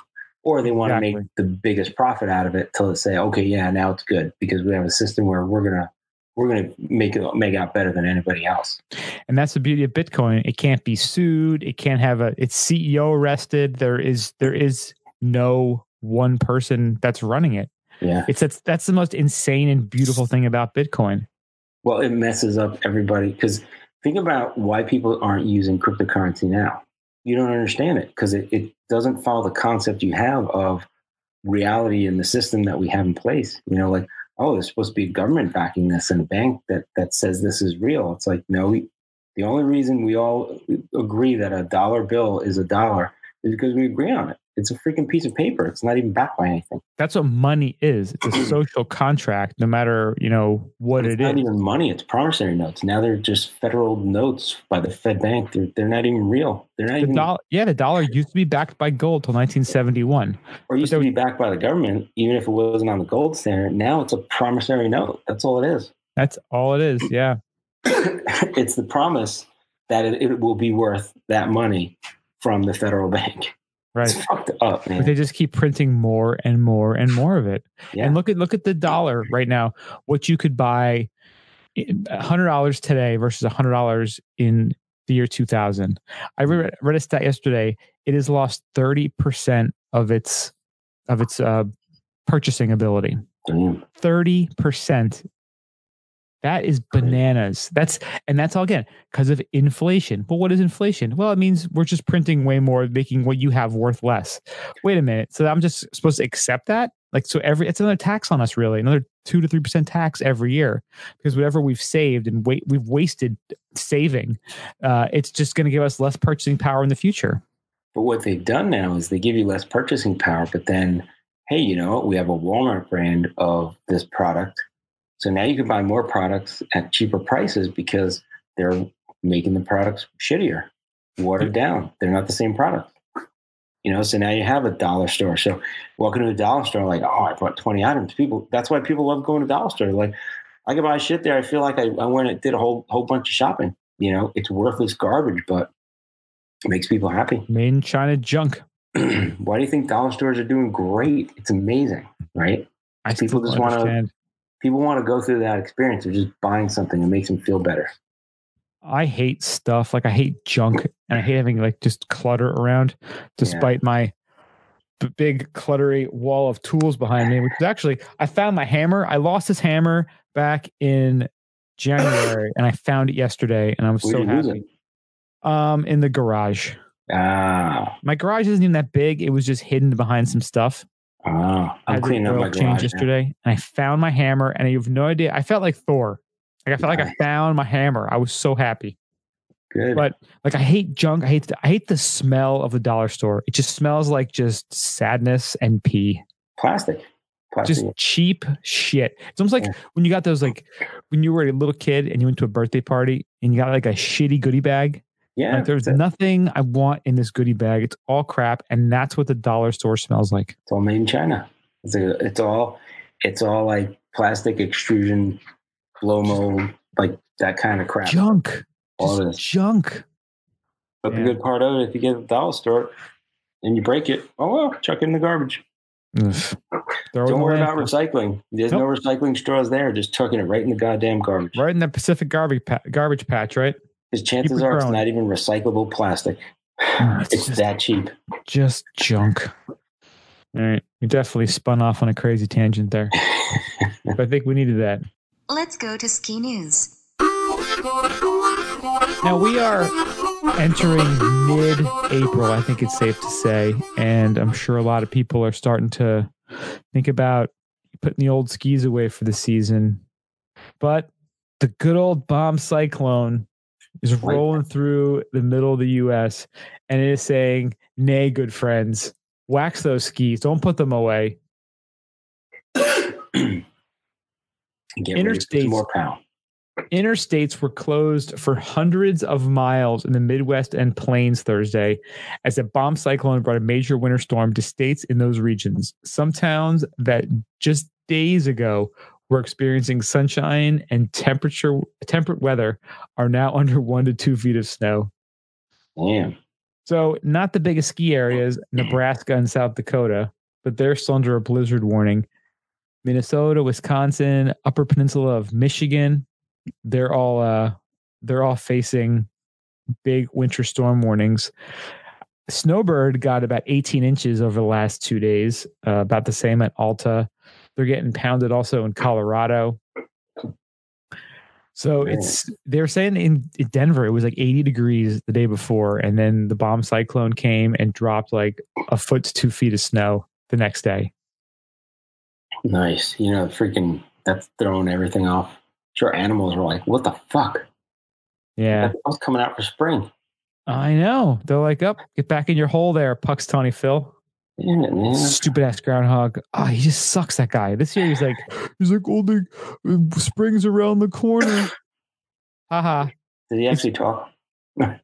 Or they want to make the biggest profit out of it till they say, okay, yeah, now it's good because we have a system where we're gonna we're gonna make it make out better than anybody else. and that's the beauty of bitcoin it can't be sued it can't have a its ceo arrested there is there is no one person that's running it Yeah. it's that's that's the most insane and beautiful thing about bitcoin Well, it messes up everybody because think about why people aren't using cryptocurrency now. You don't understand it because it, it doesn't follow the concept you have of reality and the system that we have in place. You know, like, oh, there's supposed to be government backing this and a bank that, that says this is real. It's like, no, we, the only reason we all agree that a dollar bill is a dollar is because we agree on it. It's a freaking piece of paper. It's not even backed by anything. that's what money is it's a social contract no matter you know what it's it not is even money; it's promissory notes. Now they're just federal notes by the Fed Bank. They're they're not even real. They're not the even, dollar yeah the dollar used to be backed by gold till 1971 or used to be backed by the government, even if it wasn't on the gold standard. Now it's a promissory note. That's all it is. that's all it is yeah it's the promise that it, it will be worth that money from the federal bank. Right It's fucked up, but they just keep printing more and more and more of it Yeah. And look at look at the dollar right now. What you could buy hundred dollars today versus hundred dollars in the year two thousand. I read, read a stat yesterday. It has lost thirty percent of its of its uh, purchasing ability. Thirty percent. That is bananas. That's and that's all again because of inflation. But what is inflation? Well, it means we're just printing way more, making what you have worth less. Wait a minute. So I'm just supposed to accept that? Like so every it's another tax on us, really. Another two to three percent tax every year. Because whatever we've saved and wait we've wasted saving, uh, it's just gonna give us less purchasing power in the future. But what they've done now is they give you less purchasing power, but then, hey, you know what? We have a Walmart brand of this product. So now you can buy more products at cheaper prices because they're making the products shittier, watered hmm. down. They're not the same product. You know, so now you have a dollar store. So walking to a dollar store, like, oh, I bought 20 items. People that's why people love going to dollar store. Like, I can buy shit there. I feel like I, I went and did a whole whole bunch of shopping. You know, it's worthless garbage, but it makes people happy. Main China junk. why do you think dollar stores are doing great? It's amazing, right? I People just wanna- understand. People want to go through that experience of just buying something that makes them feel better. I hate stuff like I hate junk and I hate having like just clutter around, despite my b- big cluttery wall of tools behind me. Which is actually, I found my hammer. I lost this hammer back in January, and I found it yesterday, and I was Where'd so happy. Um, in the garage. Ah, My garage isn't even that big. It was just hidden behind some stuff. Ah. I I'm cleaning up my change yesterday, and I found my hammer, and you have no idea. I felt like Thor. Like I felt like I found my hammer. I was so happy. Good. But like I hate junk. I hate the, I hate the smell of the dollar store. It just smells like just sadness and pee. plastic. Plastic. Just cheap shit. It's almost like Yeah. when you got those like when you were a little kid and you went to a birthday party and you got like a shitty goodie bag. Yeah. like there's nothing I want in this goodie bag. It's all crap, and that's what the dollar store smells like. it's all made in China. It's, a, it's all it's all like plastic extrusion, blow mold, like that kind of crap. Junk. All Just this. junk. But Yeah. the good part of it, if you get the dollar store and you break it, oh well, chuck it in the garbage. Ugh. Throw it in Don't worry about recycling. There's no recycling straws there. Just chucking it right in the goddamn garbage. Right in the Pacific garbage pa- garbage patch, right? Because chances are it's not even recyclable plastic. Oh, it's It's just- that cheap. just junk. All right, you definitely spun off on a crazy tangent there, but I think we needed that. Let's go to ski news. Now we are entering mid-April. I think it's safe to say, and I'm sure a lot of people are starting to think about putting the old skis away for the season. But the good old bomb cyclone is rolling through the middle of the U.S. and it is saying, "Nay, good friends, wax those skis. Don't put them away." Get ready for Interstates. more pound. Interstates were closed for hundreds of miles in the Midwest and Plains Thursday as a bomb cyclone brought a major winter storm to states in those regions. Some towns that just days ago were experiencing sunshine and temperature temperate weather are now under one to two feet of snow. Damn. So, not the biggest ski areas, Nebraska and South Dakota, but they're still under a blizzard warning. Minnesota, Wisconsin, Upper Peninsula of Michigan, they're all uh they're all facing big winter storm warnings. Snowbird got about 18 inches over the last two days, uh, about the same at Alta. They're getting pounded also in Colorado. So it's they're saying in, in Denver it was like 80 degrees the day before, and then the bomb cyclone came and dropped like a foot to two feet of snow the next day. Nice. You know, freaking that's throwing everything off. Sure, animals were like, "What the fuck?" Yeah, I was coming out for spring. I know. They're like, up, get back in your hole there, Punxsutawney Phil. Yeah. Stupid ass groundhog. Oh, he just sucks. That guy. This year he's like, he's like, oh, uh, the spring's around the corner. Haha. Did he actually talk?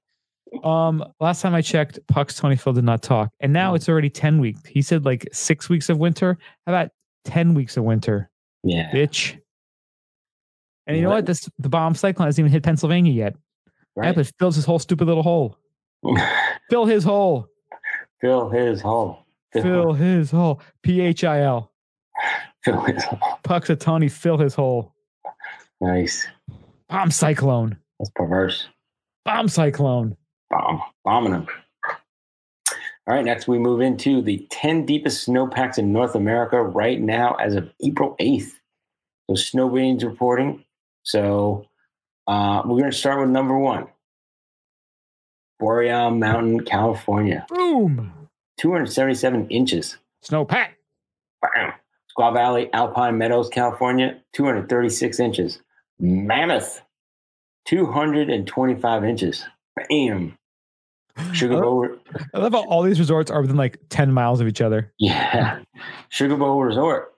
Um, last time I checked, Punxsutawney Phil did not talk, and now hmm. it's already ten weeks. He said like six weeks of winter. How about ten weeks of winter, Yeah. bitch? And you know what? This the bomb cyclone hasn't even hit Pennsylvania yet. Yeah, Right. but fills his whole stupid little hole. Fill his hole. Fill his hole. Fill his hole. P H I L. Fill his hole. Punxsutawney fill his hole. Nice. Bomb cyclone. That's perverse. Bomb cyclone. Bomb. Bombing them. All right, next we move into the 10 deepest snowpacks in North America right now as of April 8th. So SnowBrains reporting. So uh, we're going to start with number one. Boreal Mountain, California. Boom. 277 inches. Snowpack. Squaw Valley, Alpine Meadows, California, 236 inches. Mammoth, 225 inches. Bam. Sugar Oh. Bowl, I love how all these resorts are within like 10 miles of each other. yeah. Sugar Bowl Resort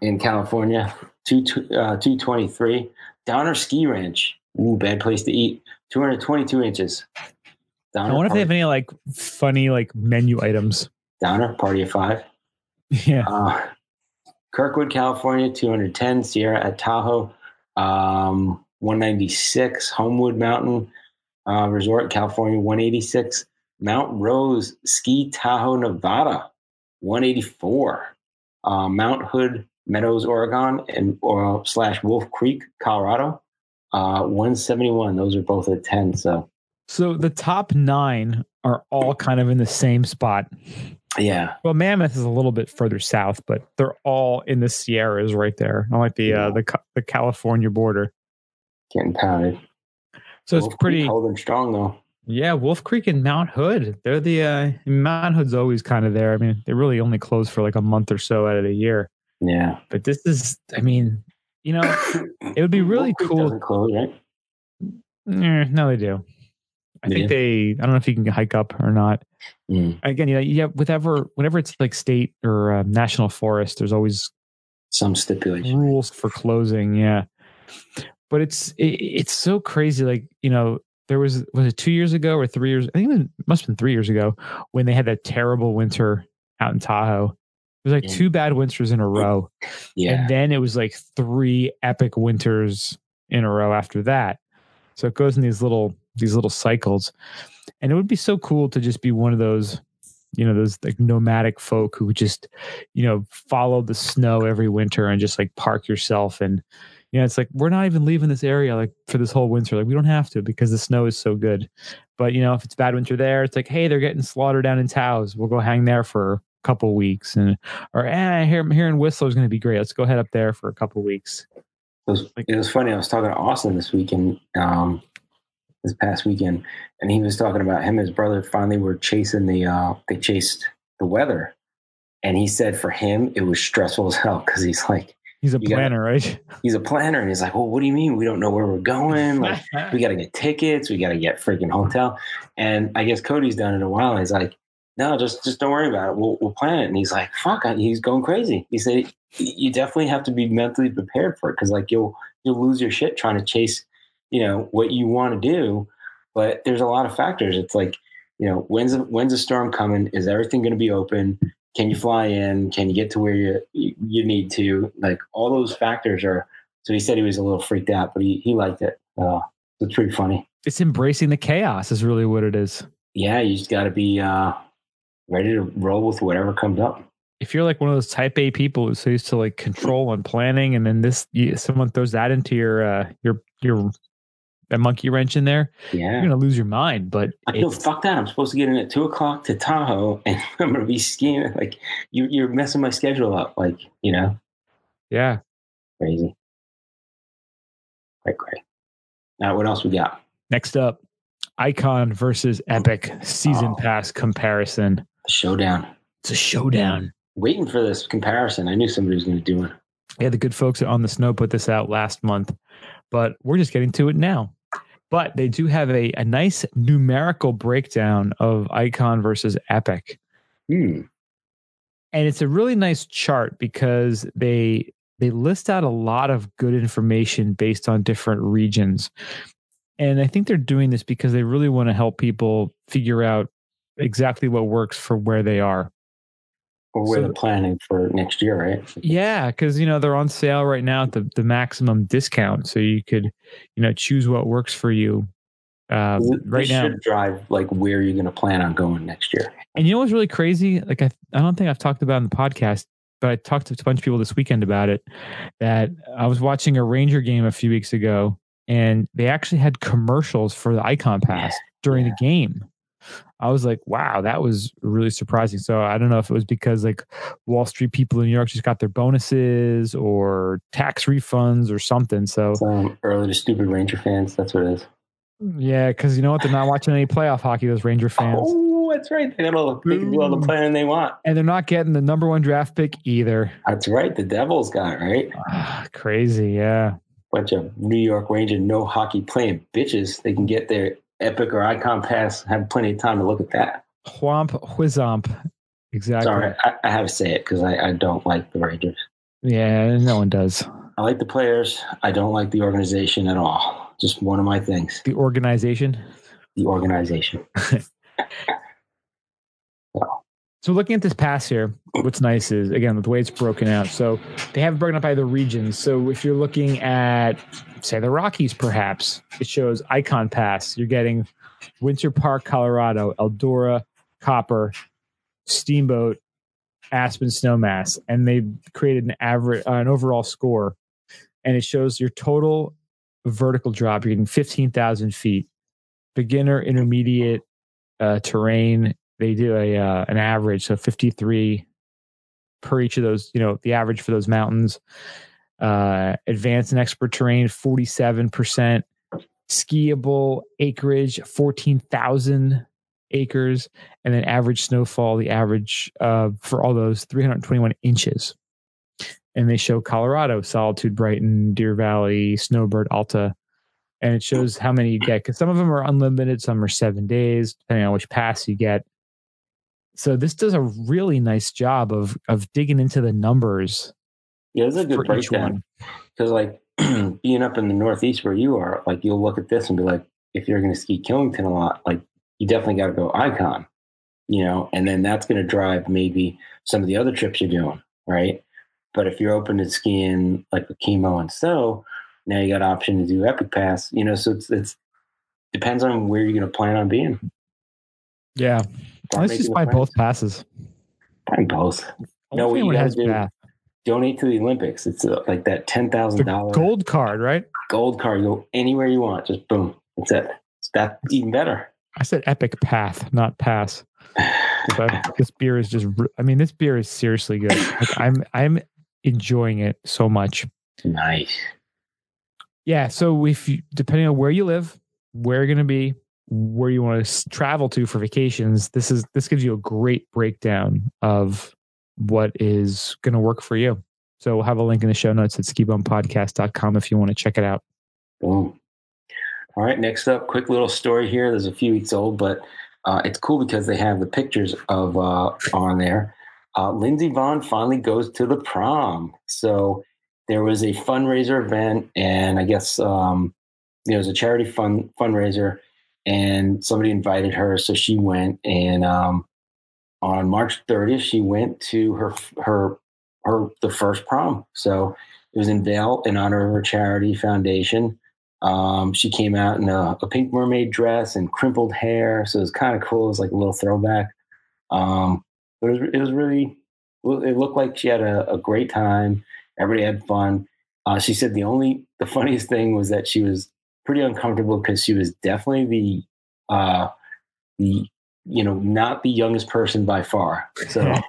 in California, two, uh, 223. Donner Ski Ranch, ooh, bad place to eat, 222 inches. Donner, I wonder if they have any like funny like menu items. Donner, party of five. Yeah. Uh, Kirkwood, California, 210. Sierra at Tahoe, um, 196. Homewood Mountain uh, Resort, California, 186. Mount Rose Ski Tahoe, Nevada, 184. Uh, Mount Hood Meadows, Oregon, and or slash Wolf Creek, Colorado. Uh, 171. Those are both at 10. So, So the top nine are all kind of in the same spot. yeah. Well, Mammoth is a little bit further south, but they're all in the Sierras right there, like the uh, the the California border. Getting pounded. So it's pretty Creek holding strong though. Yeah, Wolf Creek and Mount Hood. They're the uh, Mount Hood's always kind of there. I mean, they really only close for like a month or so out of the year. Yeah. But this is, I mean, you know, it would be really Wolf cool. Close, right? Eh, no, they do. I think Yeah. they. I don't know if you can hike up or not. Mm. Again, you know, have whatever, whenever it's like state or uh, national forest, there's always Some stipulation. rules for closing. Yeah, but it's it, it's so crazy. Like you know, there was was it two years ago or three years? I think it must have been three years ago when they had that terrible winter out in Tahoe. It was like Yeah. two bad winters in a row, Yeah. and then it was like three epic winters in a row after that. So it goes in these little these little cycles, and it would be so cool to just be one of those you know those like nomadic folk who just you know follow the snow every winter and just like park yourself. And you know it's like we're not even leaving this area like for this whole winter. Like we don't have to because the snow is so good. But you know if it's bad winter there it's like hey they're getting slaughtered down in Taos. We'll go hang there for a couple weeks and or eh, here here in Whistler is going to be great. Let's go head up there for a couple weeks. It was, it was funny. I was talking to Austin this weekend, um, this past weekend, and he was talking about him and his brother finally were chasing the, uh, they chased the weather. And he said for him, it was stressful as hell because he's like, he's a You gotta- planner right he's a planner. And he's like, well, what do you mean? We don't know where we're going. Like, we got to get tickets. We got to get freaking hotel. And I guess Cody's done it a while. And he's like, no, just just don't worry about it. We'll we'll plan it. And he's like, fuck, I- he's going crazy. He said, you definitely have to be mentally prepared for it because like you'll you'll lose your shit trying to chase, you know, what you want to do. But there's a lot of factors. It's like, you know, when's a, when's a storm coming? Is everything going to be open? Can you fly in? Can you get to where you you need to? Like all those factors are. So he said he was a little freaked out, but he he liked it. Uh, it's pretty funny. it's embracing the chaos is really what it is Yeah, you just got to be uh, ready to roll with whatever comes up. if you're like one of those type A people who's used to like control and planning, and then this you, someone throws that into your uh, your your a monkey wrench in there, Yeah. you're gonna lose your mind. But I feel fuck that. I'm supposed to get in at two o'clock to Tahoe, and I'm gonna be skiing. Like you, you're messing my schedule up. Like you know, yeah, crazy. Great, great. Now, what else we got? next up, Icon versus Epic season Oh. pass comparison. The showdown. It's a showdown. Waiting for this comparison. I knew somebody was going to do it. Yeah, the good folks at on the snow put this out last month, but we're just getting to it now. But they do have a, a nice numerical breakdown of Icon versus Epic. Hmm. and it's a really nice chart because they they list out a lot of good information based on different regions and i think they're doing this because they really want to help people figure out exactly what works for where they are Or where So- they're planning for next year, right? yeah because you know they're on sale right now at the, the maximum discount so you could you know choose what works for you uh, right now should drive like where you're going to plan on going next year. And you know what's really crazy? Like I, I don't think I've talked about it in the podcast, but I talked to a bunch of people this weekend about it. That I was watching a Ranger game a few weeks ago, and they actually had commercials for the Icon Pass during yeah. the game. I was like, wow, that was really surprising. So I don't know if it was because like Wall Street people in New York just got their bonuses or tax refunds or something. So Some early to stupid Ranger fans. That's what it is. yeah, because you know what? They're not watching any playoff hockey, those Ranger fans. Oh, that's right. They got all the, they can do all the planning they want. And they're not getting the number one draft pick either. That's right. The Devils got it, right. Ah, crazy, yeah. Bunch of New York Ranger no hockey playing bitches. They can get their epic or icon pass. Have plenty of time to look at that. Whomp whizomp. Exactly. Sorry, I, I have to say it because I, I don't like the Rangers. Yeah, no one does. I like the players. I don't like the organization at all. Just one of my things. The organization. The organization. So looking at this pass here, what's nice is again the way it's broken out. So they have it broken up by the regions. So if you're looking at say the Rockies, perhaps it shows Icon Pass. You're getting Winter Park, Colorado, Eldora, Copper, Steamboat, Aspen Snowmass, and they created an average, uh, an overall score, and it shows your total vertical drop. You're getting fifteen thousand feet. Beginner, intermediate, uh, terrain. They do a uh, an average, so fifty three per each of those. You know, the average for those mountains. Uh, advanced and expert terrain, forty seven percent. Skiable acreage, fourteen thousand acres, and then average snowfall, the average uh, for all those 321 inches. And they show Colorado, Solitude, Brighton, Deer Valley, Snowbird, Alta, and it shows how many you get because some of them are unlimited, some are seven days, depending on which pass you get. So this does a really nice job of of digging into the numbers. Yeah, it's a good breakdown because, like, being up in the Northeast where you are, like, you'll look at this and be like, if you're going to ski Killington a lot, like, you definitely got to go icon, you know, and then that's going to drive maybe some of the other trips you're doing, right? But if you're open to skiing like the Okemo and so, now you got option to do Epic Pass, you know. So it's it's depends on where you're going to plan on being. Yeah, let's just buy both passes. Buy both. No, what you got to do. Donate to the Olympics. It's uh, like that ten thousand dollars gold card, right? Gold card. Go anywhere you want. Just boom. That's it. That's even better. I said epic path, not pass. but this beer is just I mean this beer is seriously good. Like I'm I'm enjoying it so much. Nice. Yeah, so if you depending on where you live, where you're going to be, where you want to travel to for vacations, this is this gives you a great breakdown of what is going to work for you. So we'll have a link in the show notes at skibumpodcast.com if you want to check it out. Boom. All right, next up, quick little story here. There's a few weeks old, but uh, it's cool because they have the pictures of uh, on there. Uh, Lindsey Vonn finally goes to the prom. So there was a fundraiser event, and I guess um, it was a charity fund fundraiser, and somebody invited her, so she went. And um, on March 30th, she went to her her her the first prom. So it was in Vail in honor of her charity foundation. Um, she came out in a, a, pink mermaid dress and crimpled hair, so it was kind of cool. It was like a little throwback. Um, but it was, it was, really, it looked like she had a, a great time. Everybody had fun. Uh, she said the only, the funniest thing was that she was pretty uncomfortable because she was definitely the, uh, the, you know, not the youngest person by far. So.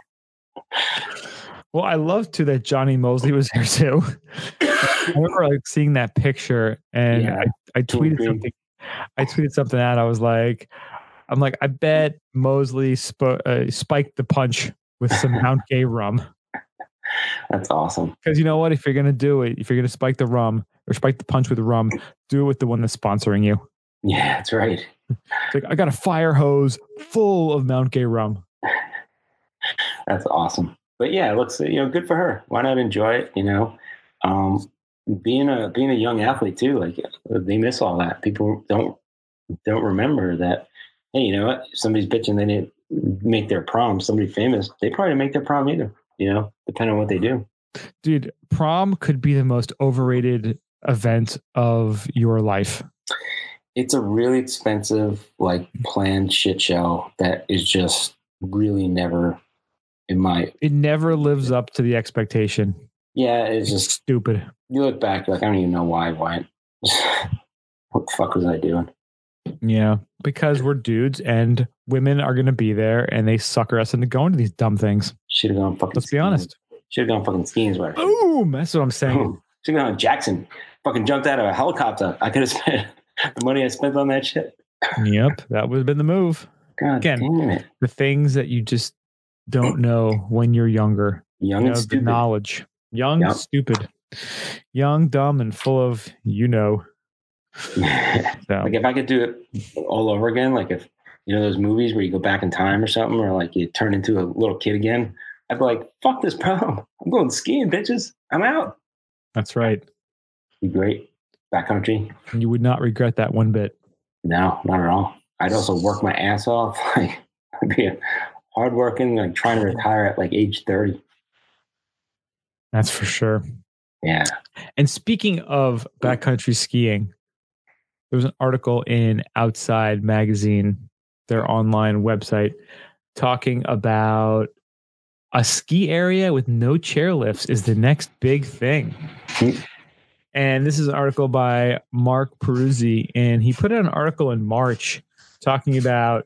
Well, I love too that Jonny Moseley was there too. I remember like seeing that picture and yeah. I, I tweeted something. I tweeted something out. I was like, I'm like, I bet Moseley sp- uh, spiked the punch with some Mount Gay rum. That's awesome. Because you know what? If you're gonna do it, if you're gonna spike the rum or spike the punch with rum, do it with the one that's sponsoring you. Yeah, that's right. It's like I got a fire hose full of Mount Gay rum. That's awesome but yeah, it looks you know good for her. Why not enjoy it? You know, um, being a being a young athlete too. Like they miss all that. People don't don't remember that. Hey, you know what? If somebody's bitching they didn't make their prom. Somebody famous, they probably didn't make their prom either. You know, depending on what they do. Dude, prom could be the most overrated event of your life. It's a really expensive, like mm-hmm. planned shit show that is just really never in my It never lives up to the expectation. Yeah, it's, it's just stupid. You look back, like I don't even know why I went. what the fuck was I doing? Yeah, because we're dudes and women are going to be there and they sucker us into going to these dumb things. Should have gone fucking. Let's be honest. Should have gone fucking skiing. Boom! That's what I'm saying. Should have gone Jackson. Fucking jumped out of a helicopter. I could have spent the money I spent on that shit. yep, that would have been the move. God Again, the things that you just don't know when you're younger. Young you know, and stupid. knowledge. Young, yep. stupid. Young, dumb, and full of you know. so. Like if I could do it all over again, like if you know those movies where you go back in time or something, or like you turn into a little kid again, I'd be like, "Fuck this problem! I'm going skiing, bitches! I'm out." That's right. Be great backcountry. And you would not regret that one bit. No, not at all. I'd also work my ass off. Like I'd be hardworking, like trying to retire at like age 30. That's for sure. Yeah. And speaking of backcountry skiing, there was an article in Outside Magazine, their online website, talking about a ski area with no chairlifts is the next big thing. And this is an article by Marc Peruzzi, and he put out an article in March talking about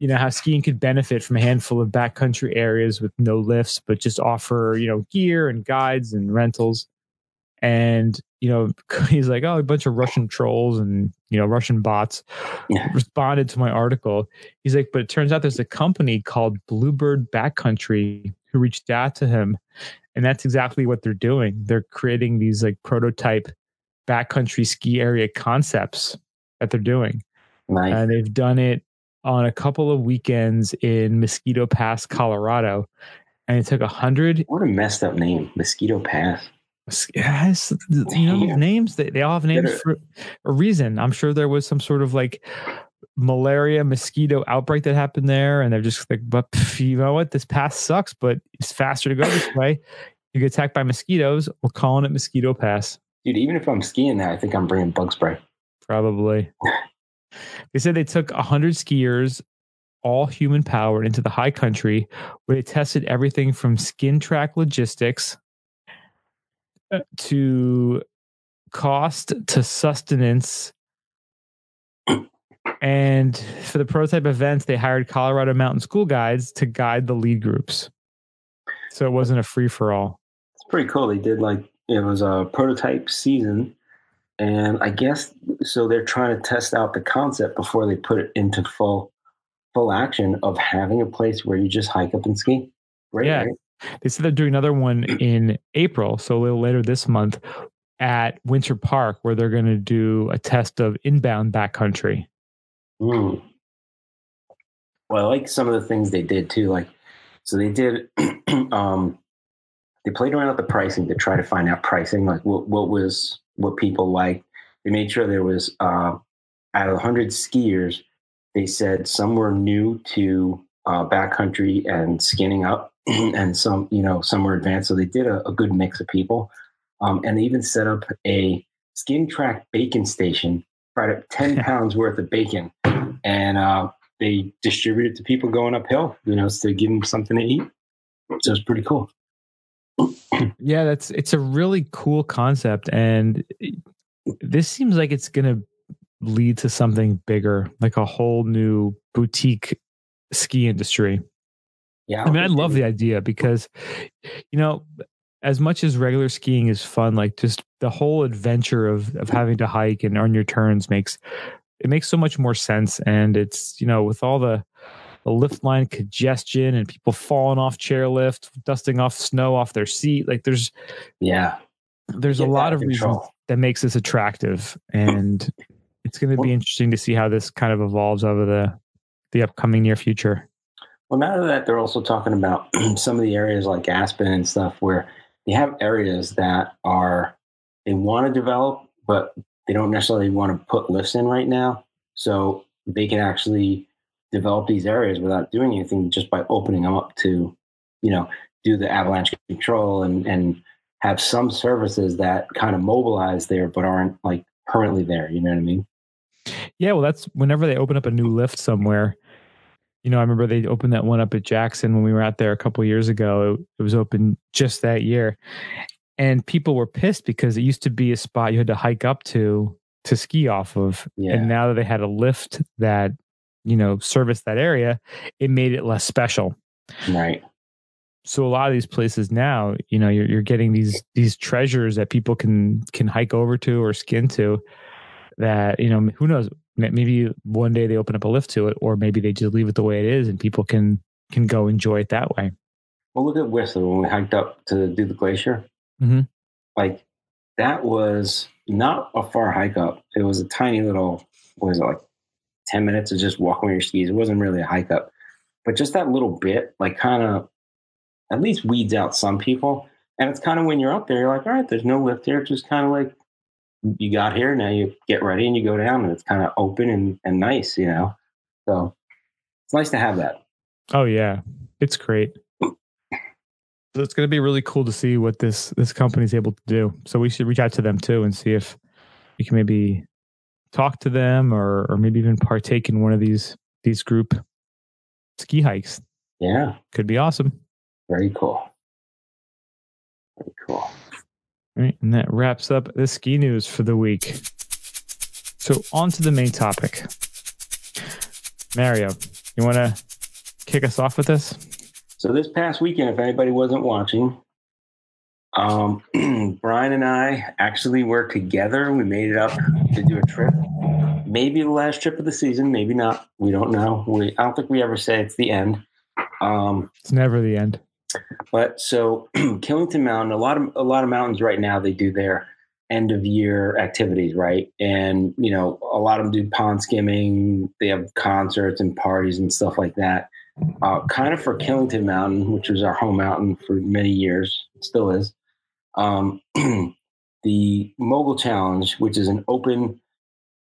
you know how skiing could benefit from a handful of backcountry areas with no lifts, but just offer you know gear and guides and rentals. And you know he's like, oh, a bunch of Russian trolls and you know Russian bots Yeah. responded to my article. He's like, but it turns out there's a company called Bluebird Backcountry who reached out to him, and that's exactly what they're doing. They're creating these like prototype backcountry ski area concepts that they're doing Nice. and they've done it on a couple of weekends in Mosquito Pass, Colorado. And it took a hundred. what a messed up name, Mosquito Pass. Yes, you know names. They, they all have names for a reason. I'm sure there was some sort of like malaria mosquito outbreak that happened there, and they're just like, but pff, you know what? This pass sucks, but it's faster to go this way. You get attacked by mosquitoes. We're calling it Mosquito Pass. Dude, even if I'm skiing that, I think I'm bringing bug spray. Probably. they said they took 100 skiers, all human powered, into the high country where they tested everything from skin track logistics to cost to sustenance. And for the prototype events, they hired Colorado Mountain School guides to guide the lead groups. So it wasn't a free for all. It's pretty cool. They did like it was a prototype season, and I guess so. They're trying to test out the concept before they put it into full full action of having a place where you just hike up and ski. Great, Yeah. right? They said they're doing another one in April, so a little later this month at Winter Park, where they're going to do a test of inbound backcountry. Mm. Well, I like some of the things they did too. Like, so they did, um, they played around with the pricing to try to find out pricing, like what, what was, what people liked. They made sure there was, uh, out of 100 skiers, they said some were new to uh, backcountry and skinning up, and some, you know, some were advanced. So they did a, a good mix of people. Um, and they even set up a skin track bacon station, right up 10 pounds worth of bacon and uh, they distribute it to people going uphill, you know, to give them something to eat. So it's pretty cool. Yeah, that's it's a really cool concept, and this seems like it's going to lead to something bigger, like a whole new boutique ski industry. Yeah, I mean, I love the idea because, you know, as much as regular skiing is fun, like just the whole adventure of of having to hike and earn your turns makes it makes so much more sense. And it's you know with all the the lift line congestion and people falling off chairlift, dusting off snow off their seat, like there's Yeah, there's a Get lot of control. reasons that makes this attractive, and it's going to be interesting to see how this kind of evolves over the the upcoming near future. Well, now that they're also talking about some of the areas like Aspen and stuff where they have areas that are they want to develop, but they don't necessarily want to put lifts in right now. So they can actually develop these areas without doing anything just by opening them up to, you know, do the avalanche control and and have some services that kind of mobilize there but aren't like permanently there. You know what I mean? Yeah, well, that's whenever they open up a new lift somewhere. You know, I remember they opened that one up at Jackson when we were out there a couple years ago. It, it was open just that year, and people were pissed because it used to be a spot you had to hike up to to ski off of, Yeah. and now that they had a lift that you know serviced that area, it made it less special. Right. so a lot of these places now, you know, you're you're getting these these treasures that people can can hike over to or skin to. That you know, who knows? Maybe one day they open up a lift to it, or maybe they just leave it the way it is, and people can can go enjoy it that way. Well, look at Whistler when we hiked up to do the glacier. Mhm. Like that was not a far hike up. It was a tiny little, what was it like, ten minutes of just walking with your skis. It wasn't really a hike up, but just that little bit, like, kind of, at least weeds out some people. And it's kind of when you're up there, you're like, all right, there's no lift here. It's just kind of like you got here, now you get ready and you go down, and it's kind of open and and nice, you know. So it's nice to have that. Oh yeah, it's great. So it's going to be really cool to see what this this company is able to do. So we should reach out to them too and see if we can maybe talk to them or or maybe even partake in one of these these group ski hikes. Yeah. Could be awesome. Very cool. Very cool. All right, and that wraps up the ski news for the week. So on to the main topic. Mario, you want to kick us off with this? So this past weekend, if anybody wasn't watching, um, Brian and I actually were together. We made it up to do a trip. Maybe the last trip of the season, maybe not. We don't know. We I don't think we ever say it's the end. Um, It's never the end. But so Killington Mountain, a lot of a lot of mountains right now they do their end of year activities, right? And you know, a lot of them do pond skimming. They have concerts and parties and stuff like that. Uh, kind of for Killington Mountain, which was our home mountain for many years, still is. Um, the Mogul Challenge, which is an open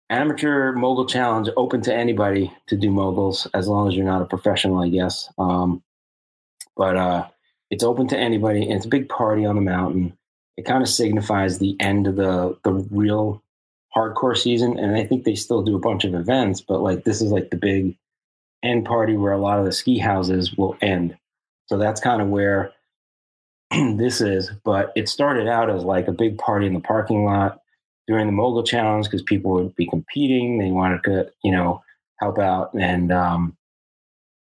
amateur mogul challenge, open to anybody to do moguls as long as you're not a professional, I guess. Um, but uh, it's open to anybody, and it's a big party on the mountain. It kind of signifies the end of the the real hardcore season, and I think they still do a bunch of events, but like this is like the big end party where a lot of the ski houses will end. So that's kind of where this is. But it started out as like a big party in the parking lot during the mogul challenge because people would be competing. They wanted to, you know, help out and um,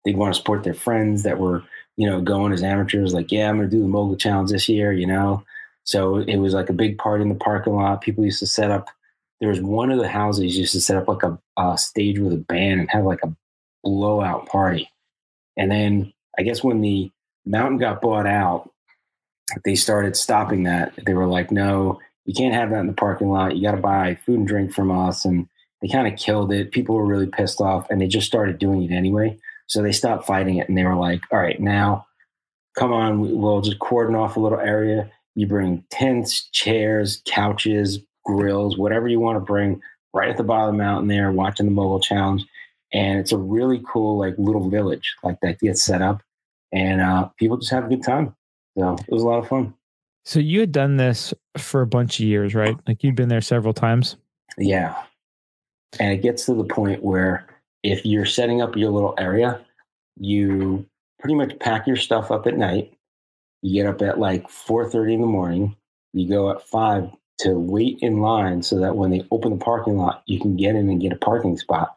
they'd want to support their friends that were, you know, going as amateurs. Like, yeah, I'm going to do the mogul challenge this year, you know. So it was like a big party in the parking lot. People used to set up. There was one of the houses used to set up like a, a stage with a band and have like a blowout party. And then I guess when the mountain got bought out, they started stopping that. They were like, no, you can't have that in the parking lot. You got to buy food and drink from us. And they kind of killed it. People were really pissed off and they just started doing it anyway. So they stopped fighting it and they were like, all right, now come on, we'll just cordon off a little area. You bring tents, chairs, couches, grills, whatever you want to bring right at the bottom of the mountain there, watching the mogul challenge. And it's a really cool, like little village like that gets set up and uh, people just have a good time. So it was a lot of fun. So you had done this for a bunch of years, right? Like you'd been there several times. Yeah. And it gets to the point where if you're setting up your little area, you pretty much pack your stuff up at night. You get up at like 4:30 in the morning. You go at 5 to wait in line so that when they open the parking lot, you can get in and get a parking spot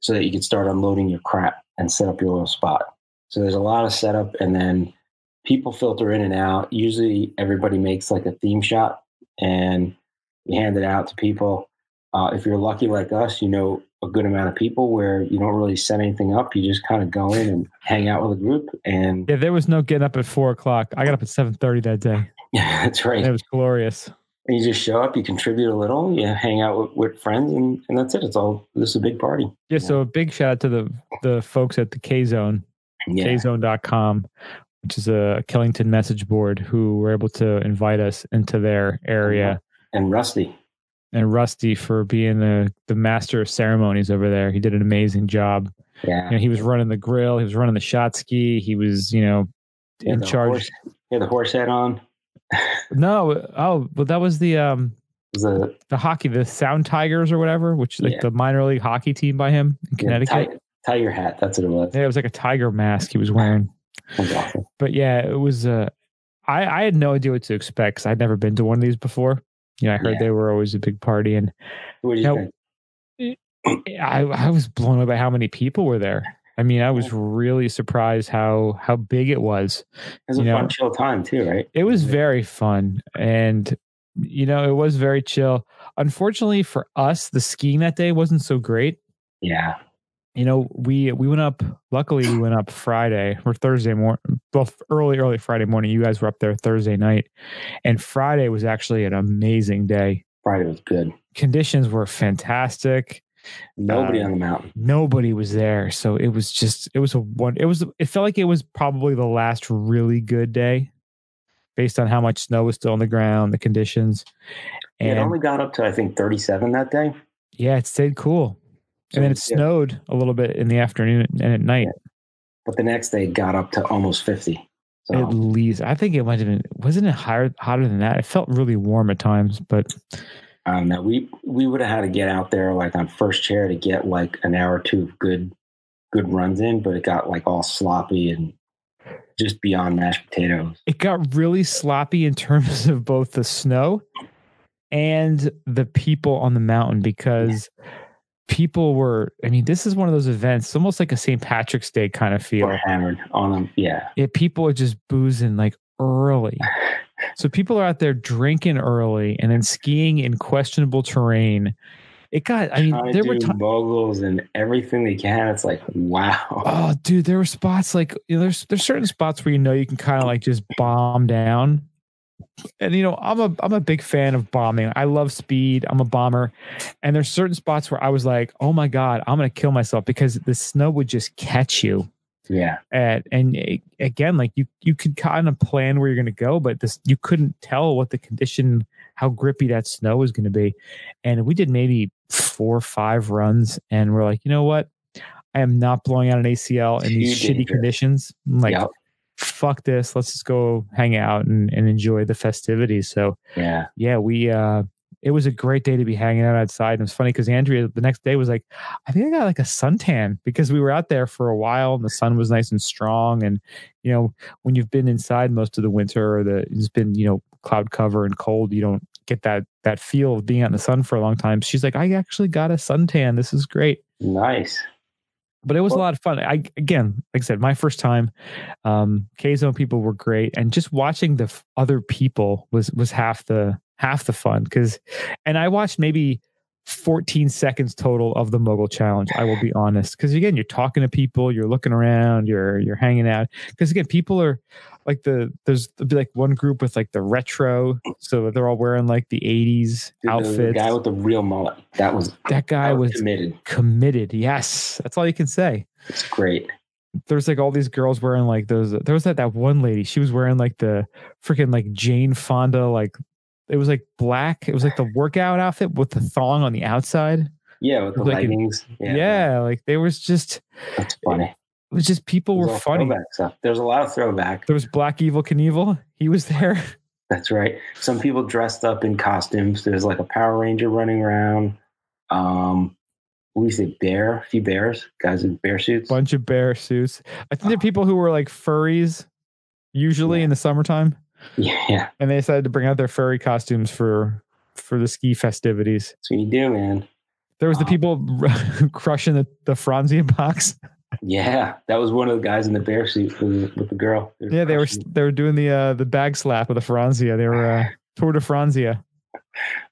so that you can start unloading your crap and set up your little spot. So there's a lot of setup and then people filter in and out. Usually everybody makes like a theme shot and you hand it out to people. Uh, if you're lucky like us, you know a good amount of people where you don't really set anything up. You just kind of go in and hang out with a group. And Yeah, there was no getting up at four o'clock. I got up at seven thirty that day. yeah, that's right. And it was glorious. And you just show up, you contribute a little, you hang out with, with friends, and, and that's it. It's all this is a big party. Yeah, so a big shout out to the the folks at the K Zone, Yeah. kzone.com, which is a Killington message board who were able to invite us into their area. And Rusty. And Rusty for being the, the master of ceremonies over there. He did an amazing job. Yeah. You know, he was running the grill, he was running the shot ski, he was, you know, in charge. Horse, yeah, the horse head on. No, oh, well, that was the um The the hockey, the Sound Tigers or whatever, which like Yeah. the minor league hockey team by him in yeah, Connecticut. ti- tiger hat. That's what it was. Yeah, it was like a tiger mask he was wearing. Awesome. But yeah, it was. Uh, I I had no idea what to expect because I'd never been to one of these before. You know, I heard Yeah. they were always a big party, and What do you No. think? I I was blown away by how many people were there. I mean, I was really surprised how how big it was. It was a know- fun, chill time too, right? It was very fun, and you know, it was very chill. Unfortunately for us, the skiing that day wasn't so great. Yeah. You know we we went up luckily we went up friday or thursday morning well early early friday morning you guys were up there thursday night and friday was actually an amazing day Friday was good. conditions were fantastic Nobody Uh, on the mountain. nobody was there so it was just it was a one it was it felt like it was probably the last really good day based on how much snow was still on the ground the conditions and it only got up to I think 37 that day. yeah it stayed cool So and then it snowed a little bit in the afternoon and at night But the next day it got up to almost 50. So At least I think it might have been wasn't it higher hotter than that? It felt really warm at times, but I don't know. We we would have had to get out there like on first chair to get like an hour or two of good good runs in, but it got like all sloppy and just beyond mashed potatoes. It got really sloppy in terms of both the snow and the people on the mountain because people were I mean, this is one of those events, almost like a St. Patrick's Day kind of feel. Or hammered on them. Yeah. Yeah, people are just boozing like early. So people are out there drinking early and then skiing in questionable terrain. It got, I mean, there were times. moguls and everything they can. It's like, wow. Oh, dude, there were spots like you know, there's there's certain spots where you know you can kind of like just bomb down. And you know, I'm a I'm a big fan of bombing. I love speed. I'm a bomber. And there's certain spots where I was like, "Oh my god, I'm going to kill myself because the snow would just catch you." Yeah. And and again, like you you could kind of plan where you're going to go, but this you couldn't tell what the condition how grippy that snow was going to be. And we did maybe four or five runs and we're like, "You know what? I am not blowing out an ACL in these shitty conditions. I'm like, Yep. Fuck this. Let's just go hang out and, and enjoy the festivities. So Yeah. yeah, we uh it was a great day to be hanging out outside. And it was funny because Andrea the next day was like, I think I got like a suntan because we were out there for a while and the sun was nice and strong. And you know, when you've been inside most of the winter or the it's been, you know, cloud cover and cold, you don't get that that feel of being out in the sun for a long time. She's like, I actually got a suntan. This is great Nice. But it was a lot of fun. I again, like I said, my first time. Um, K Zone people were great, and just watching the f- other people was was half the half the fun. Because, and I watched maybe 14 seconds total of the Mogul Challenge. I will be honest, because again, you're talking to people, you're looking around, you're you're hanging out. Because again, people are like the there's be like one group with like the retro, so they're all wearing like the 80s The- the guy with the real mullet. That was, that guy that was was committed. committed. Yes, that's all you can say It's great. there's like all these girls wearing like those there was that that one lady she was wearing like the freaking like jane fonda like it was like black it was like the workout outfit with the thong on the outside Yeah, with the Like a- leggings. yeah, like there was just That's funny. it was just people were funny. There's a lot of throwback. there was black Evel Knievel he was there That's right. Some people dressed up in costumes. There's like a Power Ranger running around. Um, what do you say? Bear? A few bears. Guys in bear suits. bunch of bear suits i think there are people who were like furries usually Yeah. in the summertime Yeah, and they decided to bring out their furry costumes for for the ski festivities that's what you do, man. there was the people crushing the, the franzia box Yeah, that was one of the guys in the bear suit with, with the girl. Yeah, they were they were doing the uh, the bag slap with the Franzia. They were uh, Tour de Franzia. That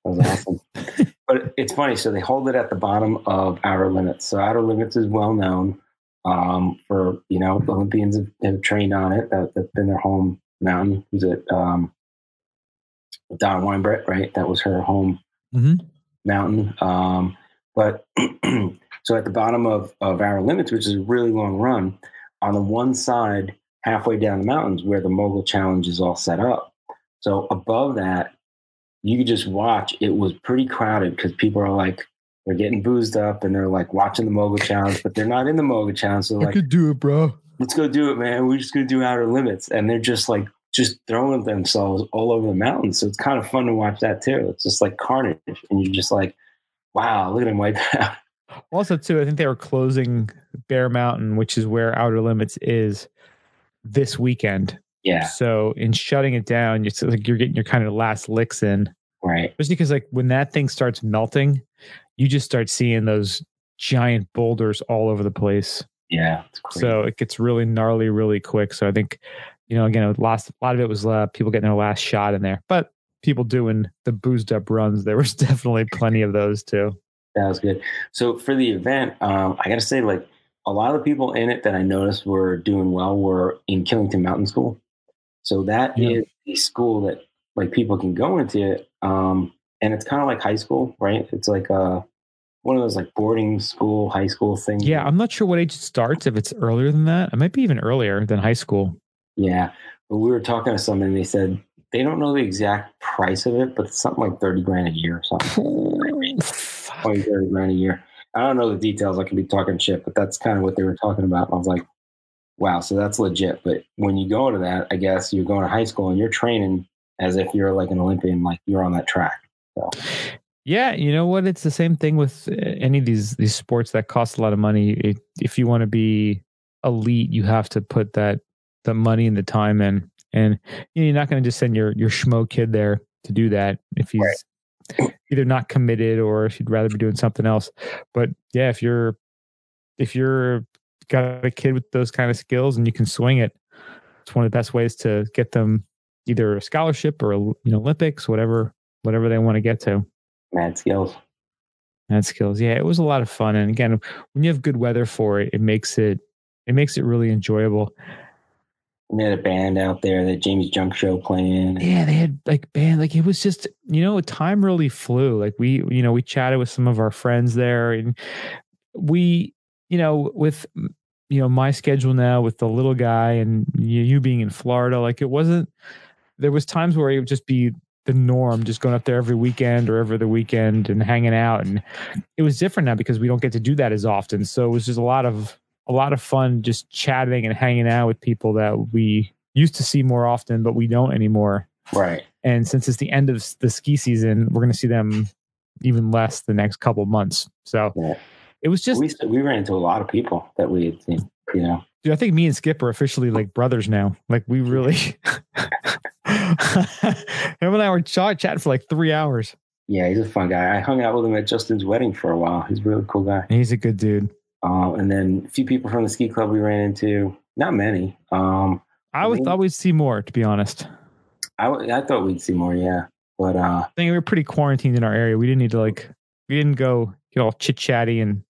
was awesome. but it's funny. So they hold it at the bottom of Outer Limits. So Outer Limits is well known um, for you know the Olympians have, have trained on it. That, that's been their home mountain. Was it um, Donna Weinbrecht? Right, that was her home Mhm. mountain. Um, but so at the bottom of of Outer Limits, which is a really long run, on the one side, halfway down the mountains, where the Mogul Challenge is all set up. So above that, you could just watch. It was pretty crowded because people are like, they're getting boozed up and they're like watching the Mogul Challenge, but they're not in the Mogul Challenge. So they're like, do it, bro. Let's go do it, man. We're just going to do Outer Limits. And they're just like, just throwing themselves all over the mountains. So it's kind of fun to watch that too. It's just like carnage. And you're just like, wow, look at them wipe out. Also, too, I think they were closing Bear Mountain, which is where Outer Limits is, this weekend. Yeah, So in shutting it down, it's like you're getting your kind of last licks in. right. Especially because like when that thing starts melting, you just start seeing those giant boulders all over the place. Yeah, it's crazy. So it gets really gnarly really quick. So I think, you know, again, a lot, a lot of it was uh, people getting their last shot in there, but people doing the boozed up runs. There was definitely plenty of those too. That was good. So for the event, um, I got to say, like a lot of the people in it that I noticed were doing well were in Killington Mountain School. So that is Yeah. a school that like people can go into, um, and it's kind of like high school, right? It's like uh, one of those like boarding school, high school things. Yeah, I'm not sure what age it starts. If it's earlier than that, it might be even earlier than high school. yeah. But we were talking to someone, and they said they don't know the exact price of it, but it's something like thirty grand a year or something. Fuck. 20, 30 grand a year. I don't know the details. I could be talking shit, but that's kind of what they were talking about. I was like, wow, so that's legit. But when you go to that, I guess you're going to high school and you're training as if you're like an Olympian, like you're on that track. Yeah, you know what? It's the same thing with uh, any of these these sports that cost a lot of money. It, if you want to be elite, you have to put that the money and the time in, and you know, you're not going to just send your your schmo kid there to do that if he's right. either not committed or if he'd rather be doing something else. But yeah, if you're if you're got a kid with those kind of skills and you can swing it, it's one of the best ways to get them either a scholarship or a, you know Olympics, whatever whatever they want to get to. Mad skills. Mad skills. Yeah, it was a lot of fun. And again, when you have good weather for it, it makes it it makes it really enjoyable. And they had a band out there, that James Junk Show playing. Yeah, they had like band, like it was just, you know, time really flew. Like we, you know, we chatted with some of our friends there and we, you know, with you know my schedule now with the little guy and you, you being in Florida, like it wasn't there was times where it would just be the norm, just going up there every weekend or every other weekend and hanging out. And it was different now because we don't get to do that as often. So it was just a lot of a lot of fun just chatting and hanging out with people that we used to see more often, but we don't anymore. Right. And since it's the end of the ski season, we're going to see them even less the next couple months. So yeah. it was just we we ran into a lot of people that we had seen. You know, Dude, I think me and Skip are officially like brothers now. Like we really. Him and I were chat chatting for like three hours. Yeah, he's a fun guy. I hung out with him at Justin's wedding for a while. He's a really cool guy. He's a good dude. Uh, and then a few people from the ski club we ran into. Not many. Um, I would thought we'd see more, to be honest. I, I thought we'd see more, yeah. But uh, I think we were pretty quarantined in our area. We didn't need to like, we didn't go get all chit chatty and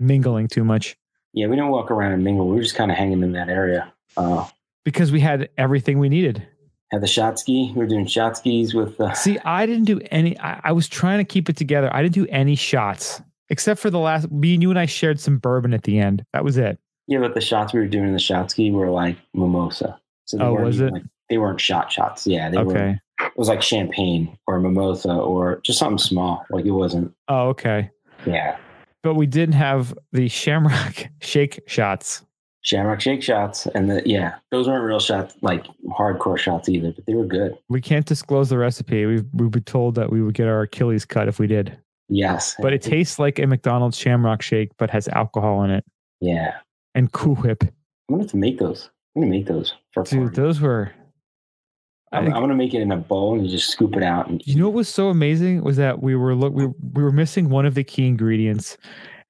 mingling too much. Yeah, we didn't walk around and mingle. We were just kind of hanging in that area. Uh, because we had everything we needed. Had the shot ski. We were doing shot skis with. Uh, See, I didn't do any. I, I, was trying to keep it together. I didn't do any shots except for the last. Me and you and I shared some bourbon at the end. That was it. Yeah, but the shots we were doing in the shot ski were like mimosa. So oh, was it? Like, they weren't shot shots. Yeah, they okay. were. It was like champagne or mimosa or just something small. Like it wasn't. Oh, okay. Yeah but we did have the Shamrock Shake shots. Shamrock Shake shots, and the yeah, those weren't real shots, like hardcore shots either, but they were good. We can't disclose the recipe. We've we've been told that we would get our Achilles cut if we did. Yes, but it tastes like a McDonald's Shamrock Shake, but has alcohol in it. Yeah, and Cool Whip. I'm gonna have to make those. I'm gonna make those for dude. Those were I'm, I'm, gonna make it in a bowl and just scoop it out. And you know what was so amazing was that we were look we we were missing one of the key ingredients,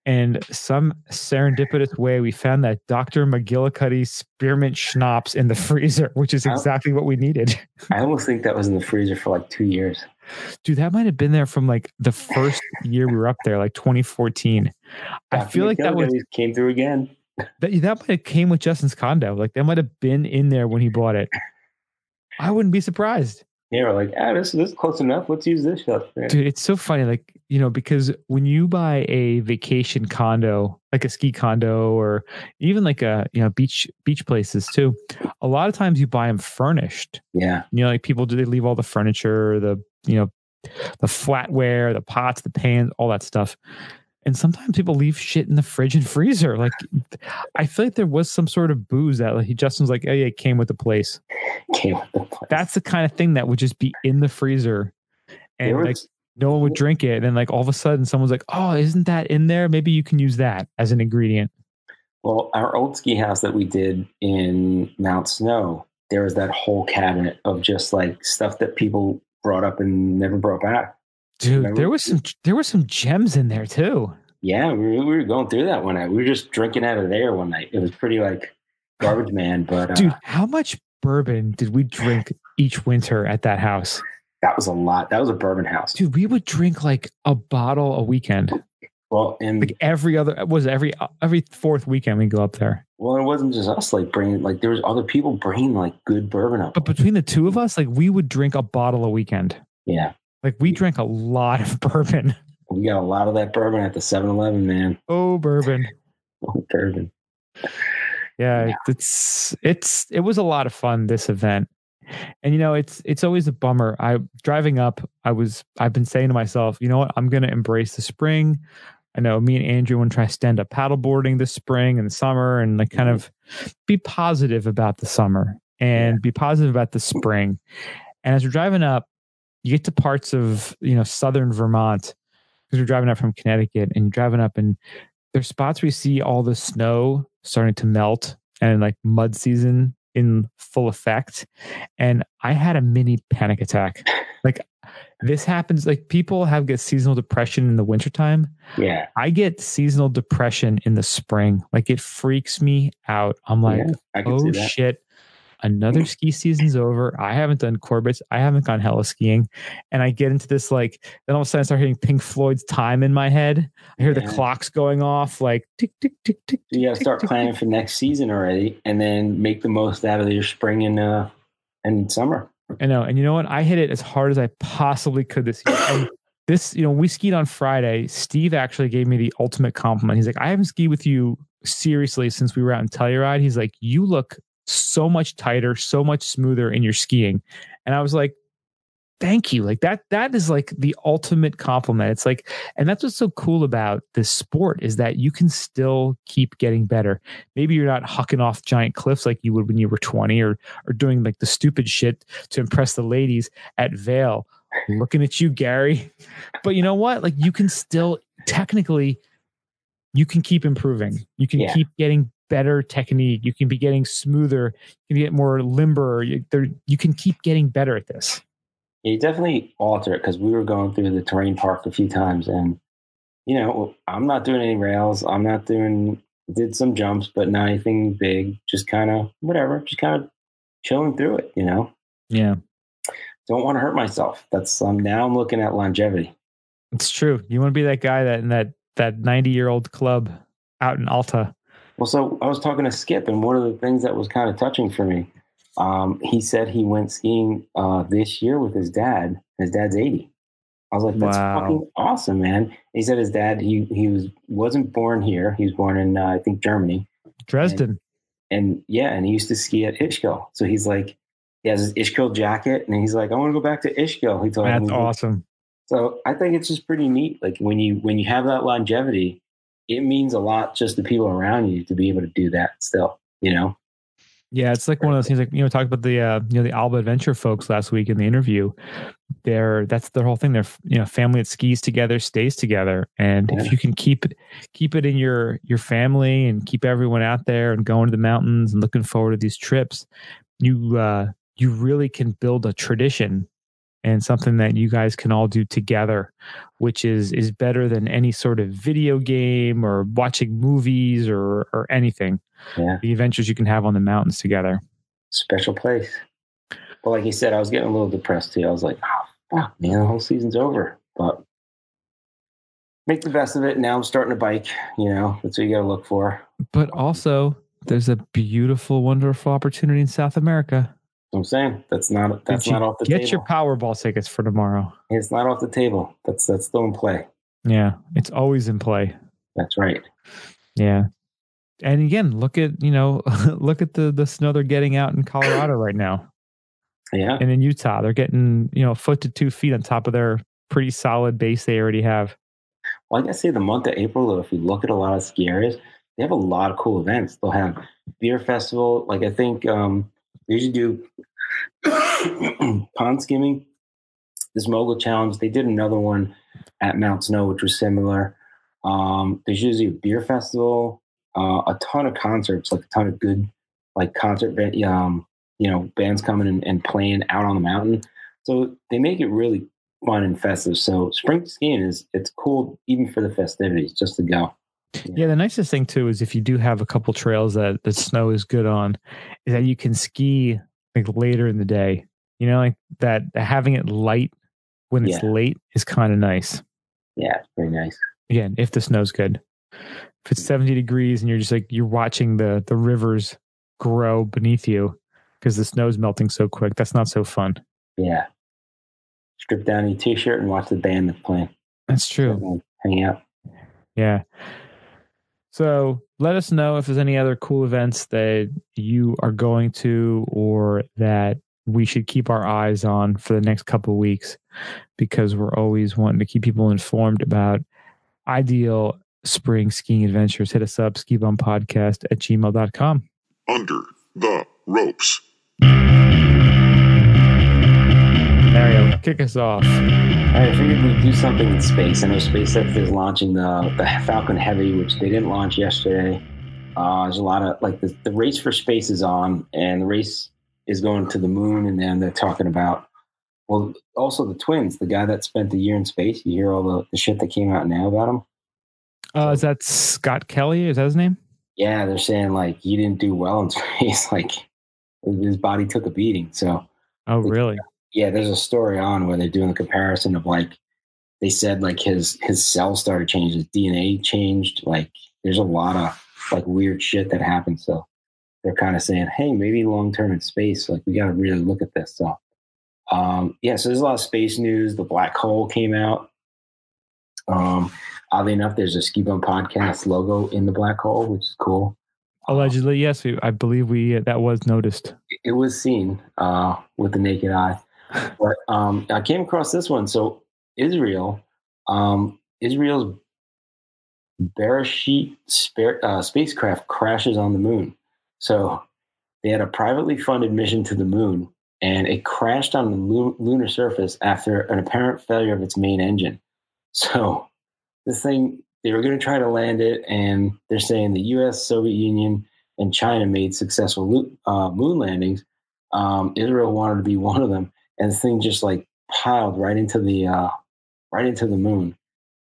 and some serendipitous way we found that Dr. McGillicuddy spearmint schnapps in the freezer, which is exactly what we needed. I almost think that was in the freezer for like two years. Dude, that might have been there from like the first year we were up there, like 2014. Dr. I feel like that was came through again. That that might have came with Justin's condo. Like that might have been in there when he bought it. I wouldn't be surprised. Yeah, we're like, ah, this, this is close enough. Let's use this stuff. Dude, it's so funny. Like, you know, because when you buy a vacation condo, like a ski condo or even like a, you know, beach, beach places too, a lot of times you buy them furnished. Yeah. You know, like people do, they leave all the furniture, the, you know, the flatware, the pots, the pans, all that stuff and sometimes people leave shit in the fridge and freezer. Like, I feel like there was some sort of booze that like, Justin's like, oh yeah, it came with the place. Came with the place. That's the kind of thing that would just be in the freezer, and was, like no one would drink it. And then like all of a sudden, someone's like, oh, isn't that in there? Maybe you can use that as an ingredient. Well, our old ski house that we did in Mount Snow, there was that whole cabinet of just like stuff that people brought up and never brought back. Dude, Remember? there was some there were some gems in there too. Yeah, we were, we were going through that one night. We were just drinking out of there one night. It was pretty like garbage man. But uh, dude, how much bourbon did we drink each winter at that house? That was a lot. That was a bourbon house, dude. We would drink like a bottle a weekend. Well, and like every other was every every fourth weekend we go up there. Well, it wasn't just us like bringing like there was other people bringing like good bourbon up. But between the two of us, like we would drink a bottle a weekend. Yeah, like we drank a lot of bourbon. We got a lot of that bourbon at the 7-Eleven, man. Oh, bourbon. Oh, bourbon. Yeah, yeah, it's it's it was a lot of fun this event. And you know, it's it's always a bummer. I driving up, I was I've been saying to myself, you know what, I'm gonna embrace the spring. I know me and Andrew want to try stand up paddleboarding this spring and summer and like kind of be positive about the summer and yeah. be positive about the spring. And as we're driving up, you get to parts of you know southern Vermont because we're driving up from Connecticut and you're driving up and there's spots where you see all the snow starting to melt and like mud season in full effect. And I had a mini panic attack. Like this happens, like people have get seasonal depression in the wintertime. Yeah. I get seasonal depression in the spring. Like it freaks me out. I'm like, yeah, oh shit. Another ski season's over. I haven't done Corbett's. I haven't gone heli skiing. And I get into this like, then all of a sudden I start hearing Pink Floyd's time in my head. I hear the clocks going off like tick, tick, tick, tick. You got to tick, start tick, planning tick. for next season already, and then make the most out of your spring and uh and summer. I know. And you know what? I hit it as hard as I possibly could this year. And this, you know, we skied on Friday. Steve actually gave me the ultimate compliment. He's like, I haven't skied with you seriously since we were out in Telluride. He's like, you look so much tighter, so much smoother in your skiing. And I was like, thank you. Like that, that is like the ultimate compliment. It's like, and that's what's so cool about this sport is that you can still keep getting better. Maybe you're not hucking off giant cliffs like you would when you were 20 or, or doing like the stupid shit to impress the ladies at Vail. Looking at you, Gary. But you know what? Like you can still technically, you can keep improving. You can Yeah. keep getting better technique. You can be getting smoother. You can get more limber. You, there, you can keep getting better at this. Yeah, you definitely alter it because we were going through the terrain park a few times, and you know, I'm not doing any rails. I'm not doing did some jumps, but not anything big. Just kind of whatever. Just kind of chilling through it. You know, Yeah, don't want to hurt myself. That's um, now I'm looking at longevity. it's true. You want to be that guy that in that that 90 year old club out in Alta. Well, so I was talking to Skip, and one of the things that was kind of touching for me, um, he said he went skiing uh, this year with his dad. His dad's eighty. I was like, "That's Wow. fucking awesome, man." He said his dad he he was wasn't born here. He was born in uh, I think Germany, Dresden. and yeah, and he used to ski at Ischgl. So he's like, he has his Ischgl jacket, and he's like, "I want to go back to Ischgl." He told me. That's He's like, awesome. so I think it's just pretty neat. Like when you when you have that longevity, it means a lot just to people around you to be able to do that still. You know? Yeah, it's like one of those things. Like you know, talked about the uh, you know the Alba Adventure folks last week in the interview. They're that's their whole thing. They're you know family that skis together stays together, and Yeah. if you can keep it keep it in your your family and keep everyone out there and going to the mountains and looking forward to these trips, you uh, you really can build a tradition and something that you guys can all do together, which is is better than any sort of video game or watching movies or or anything Yeah. the adventures you can have on the mountains together. Special place. But like you said, I was getting a little depressed too. I was like, oh fuck, man, the whole season's over. But make the best of it. Now I'm starting to bike, you know, that's what you gotta look for. But also, there's a beautiful, wonderful opportunity in South America. I'm saying that's not that's not off the Get table. Get your Powerball tickets for tomorrow. it's not off the table. That's that's still in play. Yeah, it's always in play. That's right. Yeah. And again, look at you know, look at the the snow they're getting out in Colorado right now, Yeah. and in Utah they're getting you know a foot to two feet on top of their pretty solid base they already have. Well, I gotta say, the month of April, though, if you look at a lot of ski areas, they have a lot of cool events. They'll have beer festival. Like I think um, they usually do pond skimming. This mogul challenge. They did another one at Mount Snow, which was similar. Um, there's usually a beer festival, uh, a ton of concerts, like a ton of good, like concert, um, you know, bands coming and, and playing out on the mountain. So they make it really fun and festive. So spring skiing is it's cool even for the festivities just to go. Yeah, the nicest thing too is if you do have a couple trails that the snow is good on, is that you can ski like later in the day. You know, like that having it light when it's Yeah. late is kind of nice. Yeah, it's pretty nice. Again, if the snow's good. If it's 70 degrees and you're just like you're watching the the rivers grow beneath you because the snow's melting so quick, that's not so fun. Yeah. Strip down your t-shirt and watch the band that's playing. That's true. Hang out. Yeah. So let us know if there's any other cool events that you are going to or that we should keep our eyes on for the next couple weeks because we're always wanting to keep people informed about ideal spring skiing adventures. Hit us up, skibumpodcast at gmail.com. Under the ropes. Mario, kick us off. I figured we'd do something in space. I know SpaceX is launching the, the Falcon Heavy, which they didn't launch yesterday. Uh, there's a lot of like the, the race for space is on, and the race is going to the moon, and then they're talking about well, also the twins, the guy that spent a year in space. You hear all the, the shit that came out now about him. Uh, is that Scott Kelly? Is that his name? Yeah, they're saying like he didn't do well in space. Like his body took a beating. So Oh, really? Yeah, there's a story on where they're doing the comparison of like they said like his his cells started changing, his DNA changed. Like there's a lot of like weird shit that happened. So they're kind of saying, hey, maybe long term in space, like we got to really look at this. So um, yeah, so there's a lot of space news. The black hole came out. Um, oddly enough, there's a Ski Bum podcast logo in the black hole, which is cool. Allegedly, yes. We, I believe we that was noticed. it was seen uh, with the naked eye. But um, I came across this one. So Israel, um, Israel's Beresheet spare, uh, spacecraft crashes on the moon. So they had a privately funded mission to the moon, and it crashed on the lu- lunar surface after an apparent failure of its main engine. So this thing, they were going to try to land it, and they're saying the U.S., Soviet Union, and China made successful lu- uh, moon landings. Um, Israel wanted to be one of them, and the thing just like piled right into the uh, right into the moon.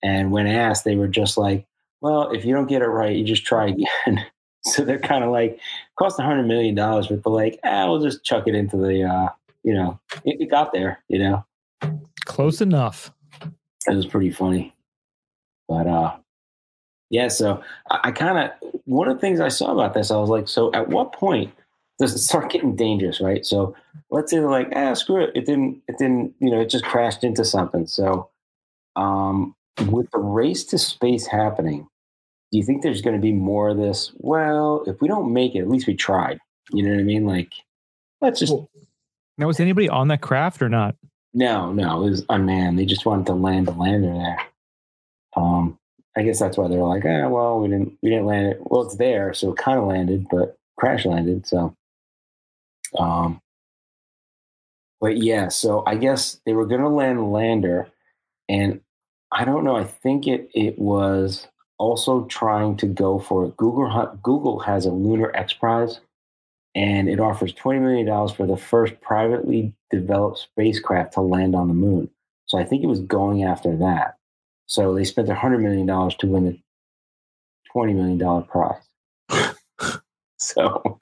And when asked, they were just like, "Well, if you don't get it right, you just try again." so they're kind of like, "Cost a hundred million dollars," but they're like, "Ah, we'll just chuck it into the, uh, you know, it, it got there." You know, Close enough. it was pretty funny. But uh, yeah, so I, I kind of one of the things I saw about this, I was like, so at what point start getting dangerous, right? So let's say they're like, ah, screw it, it didn't, it didn't, you know, it just crashed into something. So um, with the race to space happening, do you think there's going to be more of this? Well, if we don't make it, at least we tried. You know what I mean? Like, let's just Now, was anybody on that craft or not? no, no, it was unmanned. They just wanted to land the lander there. Um, I guess that's why they were like, ah, well, we didn't, we didn't land it. Well, it's there, so it kind of landed, but crash landed. So, um, but yeah, so I guess they were going to land lander, and I don't know. I think it it was also trying to go for Google. Google has a Lunar X Prize, and it offers twenty million dollars for the first privately developed spacecraft to land on the moon. So I think it was going after that. So they spent hundred million dollars to win the twenty million dollar prize. so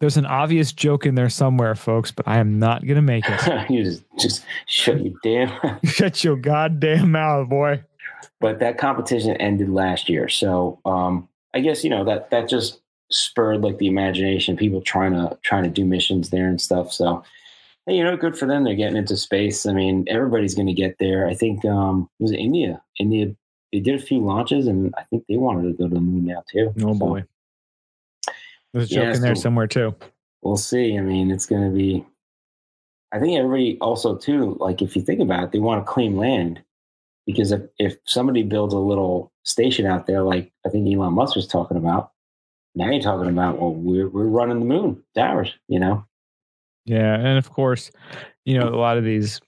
There's an obvious joke in there somewhere, folks, but I am not going to make it. you just just shut your damn. Shut your goddamn mouth, boy. but that competition ended last year. So um, I guess you know that that just spurred like the imagination. People trying to trying to do missions there and stuff. So hey, you know, good for them. They're getting into space. I mean, everybody's going to get there. I think um, it was India. India they did a few launches, and I think they wanted to go to the moon now too. Oh, So boy. There's a Yeah, joke in there so- somewhere, too. we'll see. I mean, it's going to be. I think everybody also too, like if you think about it, they want to claim land because if if somebody builds a little station out there, like I think Elon Musk was talking about, now you're talking about well, we're we're running the moon, it's ours, you know. Yeah, and of course, you know, a lot of these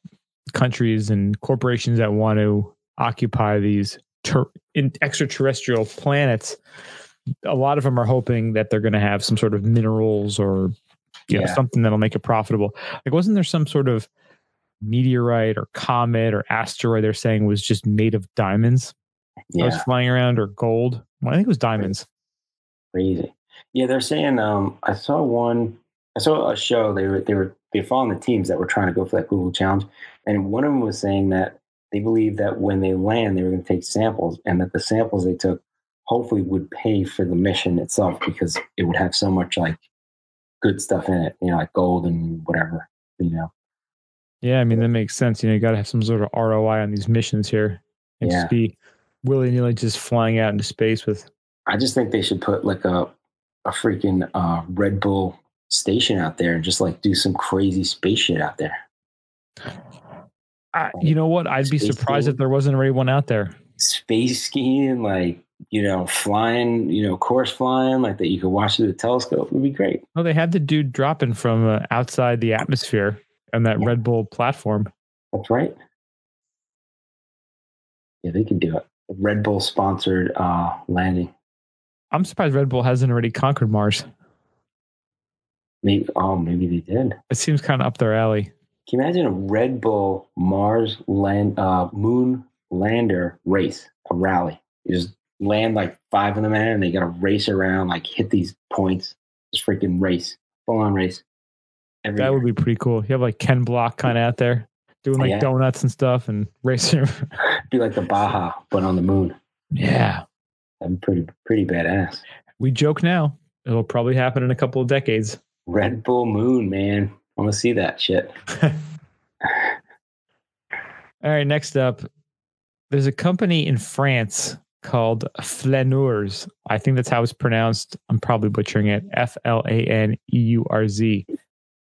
countries and corporations that want to occupy these ter- in extraterrestrial planets, a lot of them are hoping that they're going to have some sort of minerals or you know something that'll make it profitable. Like, wasn't there some sort of meteorite or comet or asteroid they're saying was just made of diamonds that was flying around or gold? Well, I think it was diamonds. crazy. Yeah, they're saying. Um, I saw one. I saw a show. They were they were they were following the teams that were trying to go for that Google challenge, and one of them was saying that they believe that when they land, they were going to take samples, and that the samples they took hopefully would pay for the mission itself because it would have so much like good stuff in it, you know, like gold and whatever, you know. Yeah, I mean that makes sense. You know, you got to have some sort of ROI on these missions here, and Yeah. just be willy nilly just flying out into space with. I just think they should put like a a freaking uh, Red Bull station out there and just like do some crazy space shit out there. I, you know what? I'd be Space surprised skiing. if there wasn't already one out there. Space skiing, like you know, flying, you know, course flying, like that you could watch through the telescope would be great. Oh, they had the dude dropping from uh, outside the atmosphere on that Yeah. Red Bull platform. That's right. Yeah, they can do it. Red Bull sponsored uh, landing. I'm surprised Red Bull hasn't already conquered Mars. Maybe oh maybe they did. It seems kind of up their alley. Can you imagine a Red Bull Mars land uh, moon lander race, a rally? You just land like five of them in, and they got to race around, like hit these points. Just freaking race, full on race. Every That would be pretty cool. You have like Ken Block kind of out there doing like Yeah. donuts and stuff and racing. be like the Baja, but on the moon. yeah. That'd be pretty pretty badass. We joke now. It'll probably happen in a couple of decades. Red Bull Moon, man. I want to see that shit. All right, next up, there's a company in France called Flaneurz. I think that's how it's pronounced. I'm probably butchering it. F L A N E U R Z.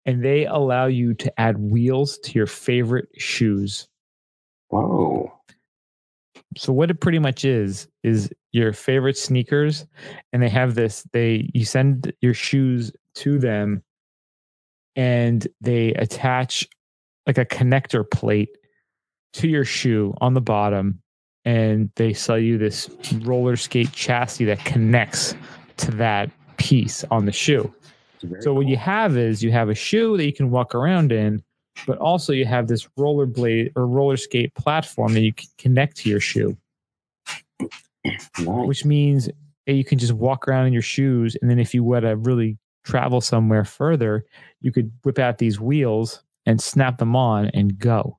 And they allow you to add wheels to your favorite shoes. Whoa. So what it pretty much is is your favorite sneakers and they have this they you send your shoes to them and they attach like a connector plate to your shoe on the bottom and they sell you this roller skate chassis that connects to that piece on the shoe. So what you have is you have a shoe that you can walk around in, but also you have this roller blade or roller skate platform that you can connect to your shoe, Nice. which means you can just walk around in your shoes. And then if you want to really travel somewhere further, you could whip out these wheels and snap them on and go.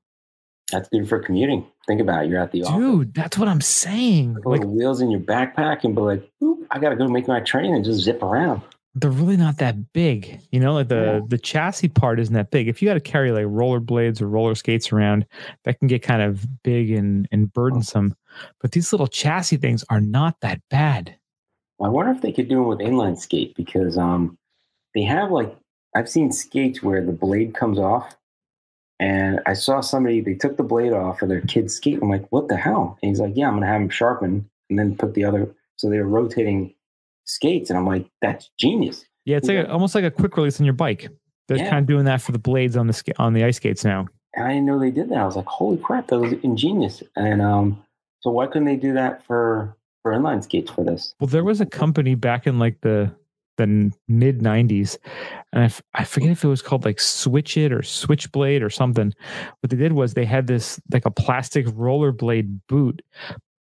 That's good for commuting. Think about it. You're at the office. Dude, that's what I'm saying. Put Like little wheels in your backpack and be like, I got to go make my train and just zip around. they're really not that big. You know, like the Yeah. the chassis part isn't that big. If you got to carry like roller blades or roller skates around, that can get kind of big and and burdensome. But these little chassis things are not that bad. I wonder if they could do it with inline skate because um, they have like I've seen skates where the blade comes off, and I saw somebody they took the blade off of their kid's skate. I'm like, what the hell? And he's like, yeah, I'm gonna have them sharpen and then put the other. So they were rotating skates, and I'm like, that's genius. Yeah, it's like a, almost like a quick release on your bike. They're Yeah. kind of doing that for the blades on the ska- on the ice skates now. And I didn't know they did that. I was like, holy crap, that was ingenious. And um, so why couldn't they do that for for inline skates for this? Well, there was a company back in like the the mid '90s, and I, f- I forget if it was called like Switch It or Switchblade or something. What they did was they had this like a plastic rollerblade boot,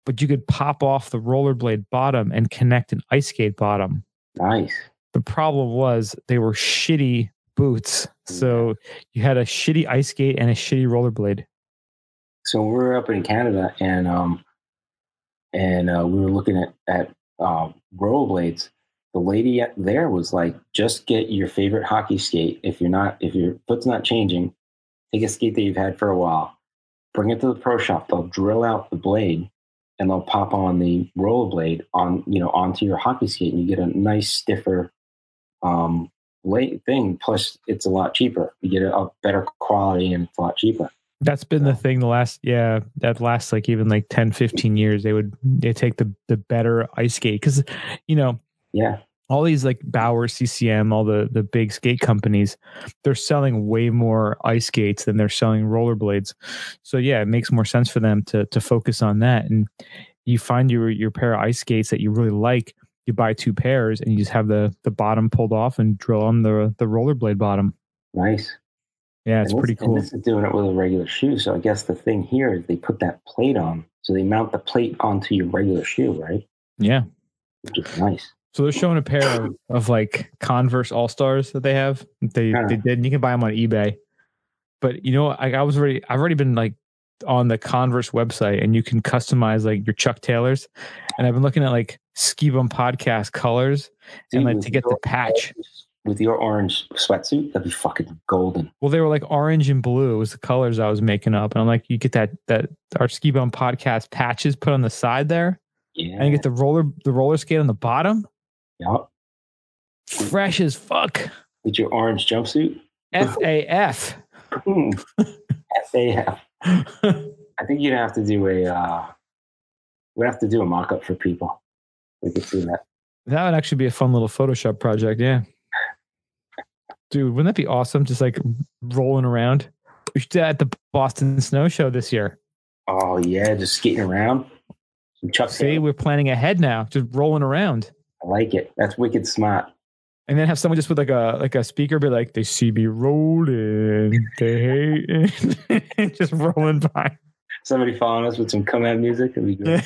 but you could pop off the rollerblade bottom and connect an ice skate bottom. Nice. The problem was they were shitty boots, so you had a shitty ice skate and a shitty rollerblade. so we were up in Canada and um and uh, we were looking at at um, rollerblades. The lady there was like, "Just get your favorite hockey skate. If you're not, if your foot's not changing, take a skate that you've had for a while, bring it to the pro shop. They'll drill out the blade." And they'll pop on the rollerblade on you know onto your hockey skate, and you get a nice stiffer um, blade thing. Plus, it's a lot cheaper. You get a, better quality, and it's a lot cheaper. That's been the thing the last yeah, that last like even like 10 15 years they would they take the the better ice skate cuz you know Yeah, all these like Bauer, CCM, all the the big skate companies, they're selling way more ice skates than they're selling rollerblades. So yeah, it makes more sense for them to to focus on that. And you find your your pair of ice skates that you really like, you buy two pairs and you just have the the bottom pulled off and drill on the the rollerblade bottom. nice. Yeah, it's pretty cool. this is doing it with a regular shoe. So I guess the thing here is they put that plate on. So they mount the plate onto your regular shoe, right? Yeah. Which is nice. So they're showing a pair of, of like Converse All Stars that they have. They Yeah. they did. And you can buy them on eBay. But you know, I, I was already I've already been like on the Converse website, and you can customize like your Chuck Taylors. And I've been looking at like Ski Bum podcast colors, and like to get the patch. With your orange sweatsuit, that'd be fucking golden. Well, they were like orange and blue was the colors I was making up, and I'm like, you get that that our Ski Bum podcast patches put on the side there, Yeah. and you get the roller the roller skate on the bottom. Yep. Fresh as fuck. With your orange jumpsuit. F A F. Hmm. FAF. I think you'd have to do a uh we'd have to do a mock up for people. We could see that. That would actually be a fun little Photoshop project. Yeah. Dude, wouldn't that be awesome? Just like rolling around. We should do that at the Boston Snow Show this year. Oh yeah, just skating around. Some Chuck See, Taylor. we're planning ahead now, just rolling around. I like it. That's wicked smart. and then have someone just with like a like a speaker be like, "They see me rolling, they hate," it," just rolling by. Somebody following us with some come out music. It'd be good.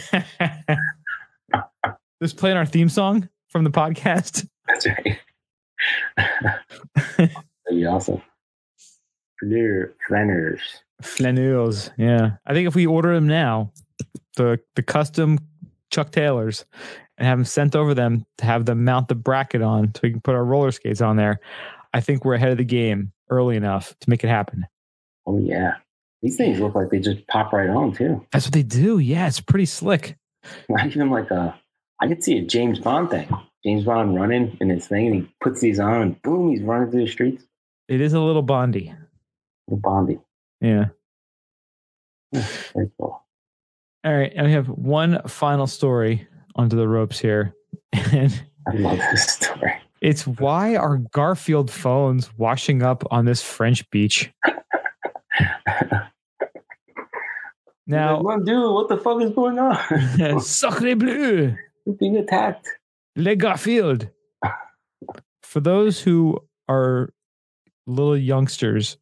just playing our theme song from the podcast. That's right. That'd be awesome. Flaneur, flanners. Flaneurz, yeah. I think if we order them now, the the custom Chuck Taylors, and have them sent over them to have them mount the bracket on, so we can put our roller skates on there. I think we're ahead of the game early enough to make it happen. Oh yeah. These things look like they just pop right on too. That's what they do. Yeah, it's pretty slick. Not even like a. I could see a James Bond thing. James Bond running in his thing, and he puts these on, and boom, he's running through the streets. It is a little bondy. Little Bondy. Yeah. Very cool. All right, and we have one final story onto the ropes here, and I love this story. it's why are Garfield phones washing up on this French beach? Now, Like, dude, what the fuck is going on? Sacre bleu, being attacked. Le Garfield. For those who are little youngsters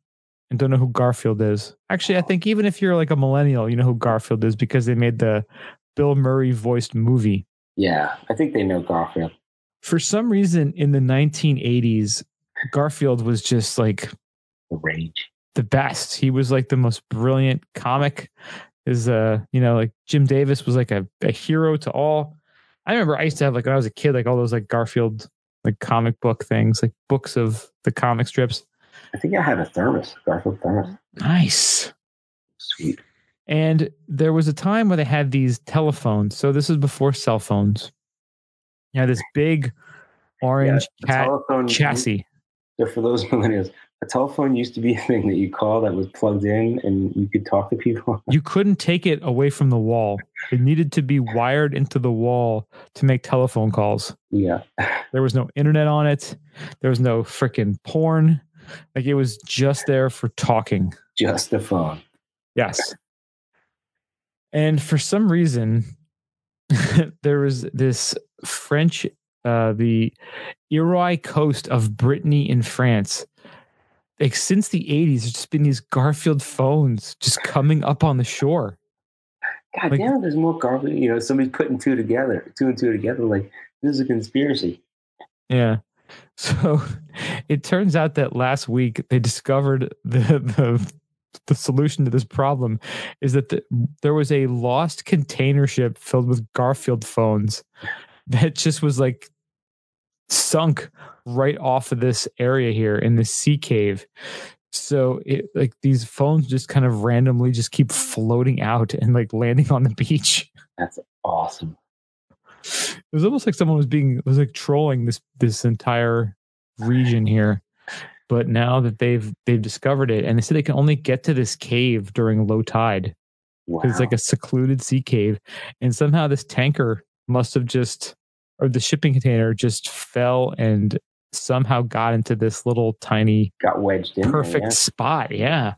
and don't know who Garfield is, actually, I think even if you're like a millennial, you know who Garfield is because they made the Bill Murray voiced movie. Yeah, I think they know Garfield. For some reason, in the 1980s, Garfield was just like The rage. the best. He was like the most brilliant comic. Is uh, you know, like Jim Davis was like a, a hero to all. I remember I used to have like when I was a kid, like all those like Garfield like comic book things, like books of the comic strips. I think I had a thermos, Garfield thermos. Nice. Sweet. And there was a time where they had these telephones. So this is before cell phones. You had this big orange a cat telephone chassis. So for those millennials, a telephone used to be a thing that you call that was plugged in and you could talk to people. You couldn't take it away from the wall. It needed to be wired into the wall to make telephone calls. yeah. There was no internet on it. There was no freaking porn. Like it was just there for talking. Just the phone. Yes. And for some reason, there was this French, uh, the Iroise coast of Brittany in France. Like since the 80s, there's just been these Garfield phones just coming up on the shore. God Like- damn, there's more Garfield. You know, somebody's putting two together, two and two together. Like, this is a conspiracy. Yeah. So it turns out that last week they discovered the the, the solution to this problem is that the, there was a lost container ship filled with Garfield phones that just was like sunk right off of this area here in the sea cave. So it like these phones just kind of randomly just keep floating out and like landing on the beach. That's awesome. It was almost like someone was being was like trolling this this entire region here. But now that they've they've discovered it, and they said they can only get to this cave during low tide Wow. it's like a secluded sea cave, and somehow this tanker must have just or the shipping container just fell and somehow got into this little tiny got wedged in. there, perfect yeah. spot. Yeah,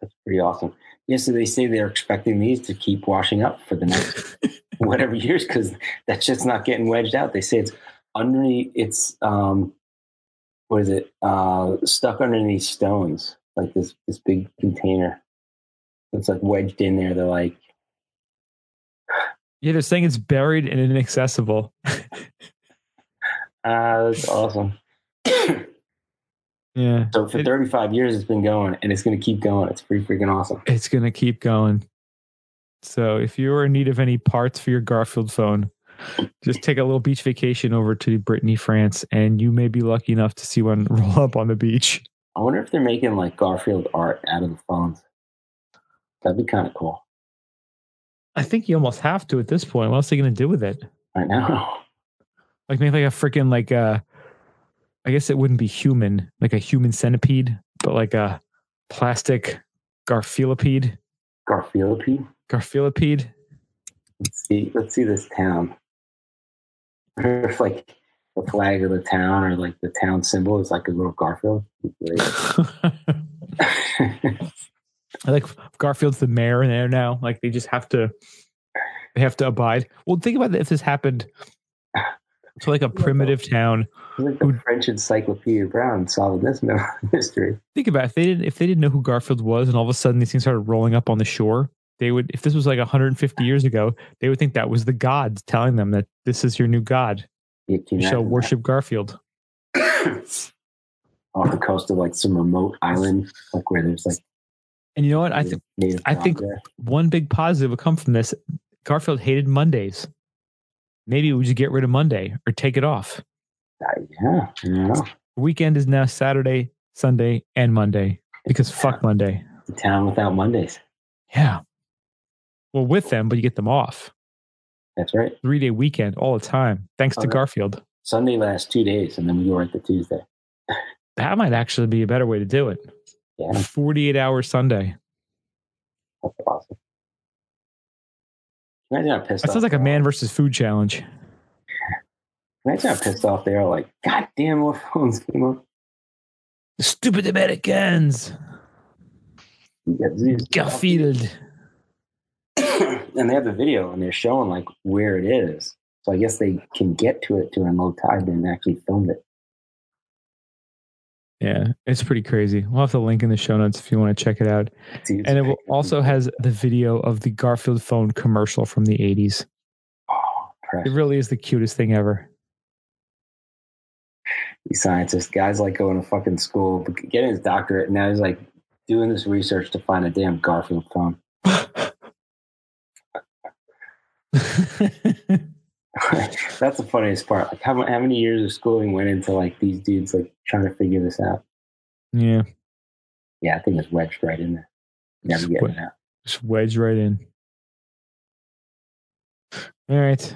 That's pretty awesome. Yeah, so they say they're expecting these to keep washing up for the next whatever years because that shit's not getting wedged out. They say it's underneath. It's um, what is it? Uh, stuck underneath stones, like this this big container. It's like wedged in there. They're like, yeah. They're saying it's buried and inaccessible. ah, that's awesome. Yeah, So for It- 35 years, it's been going, and it's going to keep going. It's pretty freaking awesome. it's gonna keep going. So if you're in need of any parts for your Garfield phone, just take a little beach vacation over to Brittany, France, and you may be lucky enough to see one roll up on the beach. I wonder if they're making like Garfield art out of the phones. That'd be kind of cool. I think you almost have to at this point. What else are you gonna do with it? I know. Like make like a freaking like a I guess it wouldn't be human, like a human centipede, but like a plastic Garfilipede. Garfieldpede. Garfilipede. Let's see. Let's see this town. If like the flag of the town or like the town symbol is like a little Garfield. I like Garfield's the mayor in there now. Like they just have to, they have to abide. Well, think about. If this happened to like a primitive town. Like the French Encyclopedia Brown solving this mystery. Think about it. if they didn't if they didn't know who Garfield was, and all of a sudden these things started rolling up on the shore. They would, if this was like 150 years ago, they would think that was the gods telling them that this is your new god. You You shall worship Garfield. off the coast of like some remote island, like where there's like And you know what? I think I think- there. one big positive would come from this. Garfield hated Mondays. Maybe we should get rid of Monday or take it off. Uh, yeah, I don't know. The weekend is now Saturday, Sunday, and Monday because fuck Monday. The town without Mondays. Yeah. Well, with them, but you get them off. That's right. Three day weekend all the time, thanks to Okay. Garfield. Sunday lasts two days, and then we go right to Tuesday. That might actually be a better way to do it. Yeah, 48 hour Sunday. that's awesome. Imagine how pissed That off. sounds like a man versus food challenge. Imagine how pissed off they are. Like, God damn, what phones came up? Stupid Americans. You got Zeus. Garfield. And they have the video, and they're showing like where it is. So I guess they can get to it during low tide and actually filmed it. Yeah, it's pretty crazy. We'll have the link in the show notes if you want to check it out. Dude, And it will also has the video of the Garfield phone commercial from the 80s. Oh, It really is the cutest thing ever. These scientists, guys like going to fucking school, getting his doctorate, and now he's like doing this research to find a damn Garfield phone. That's the funniest part. Like, how, how many years of schooling went into like these dudes like trying to figure this out? yeah, Yeah, I think it's wedged right in there. Never Just getting wed- out. just wedge right in. All right.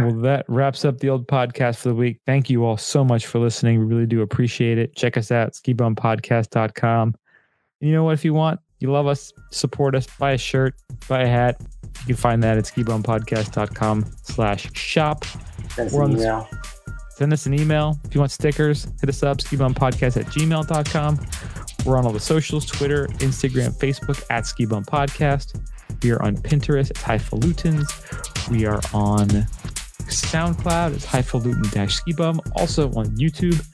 Well, that wraps up the old podcast for the week. Thank you all so much for listening. We really do appreciate it. Check us out, skibumpodcast.com. And you know what? If you want, you love us, support us, buy a shirt, buy a hat. You can find that at skibumpodcast.com slash shop. Send us an email. Send us an email. If you want stickers, hit us up, skibumpodcast at gmail.com. We're on all the socials, Twitter, Instagram, Facebook at Skibum Podcast. We are on Pinterest at Highfalutins. We are on SoundCloud as Highfalutin Skibum. Also on YouTube,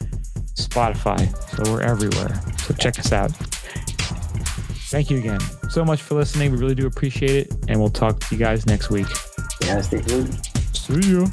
Spotify. So we're everywhere. So check us out. Thank you again so much for listening. We really do appreciate it. And we'll talk to you guys next week. Yeah, stay tuned. See you.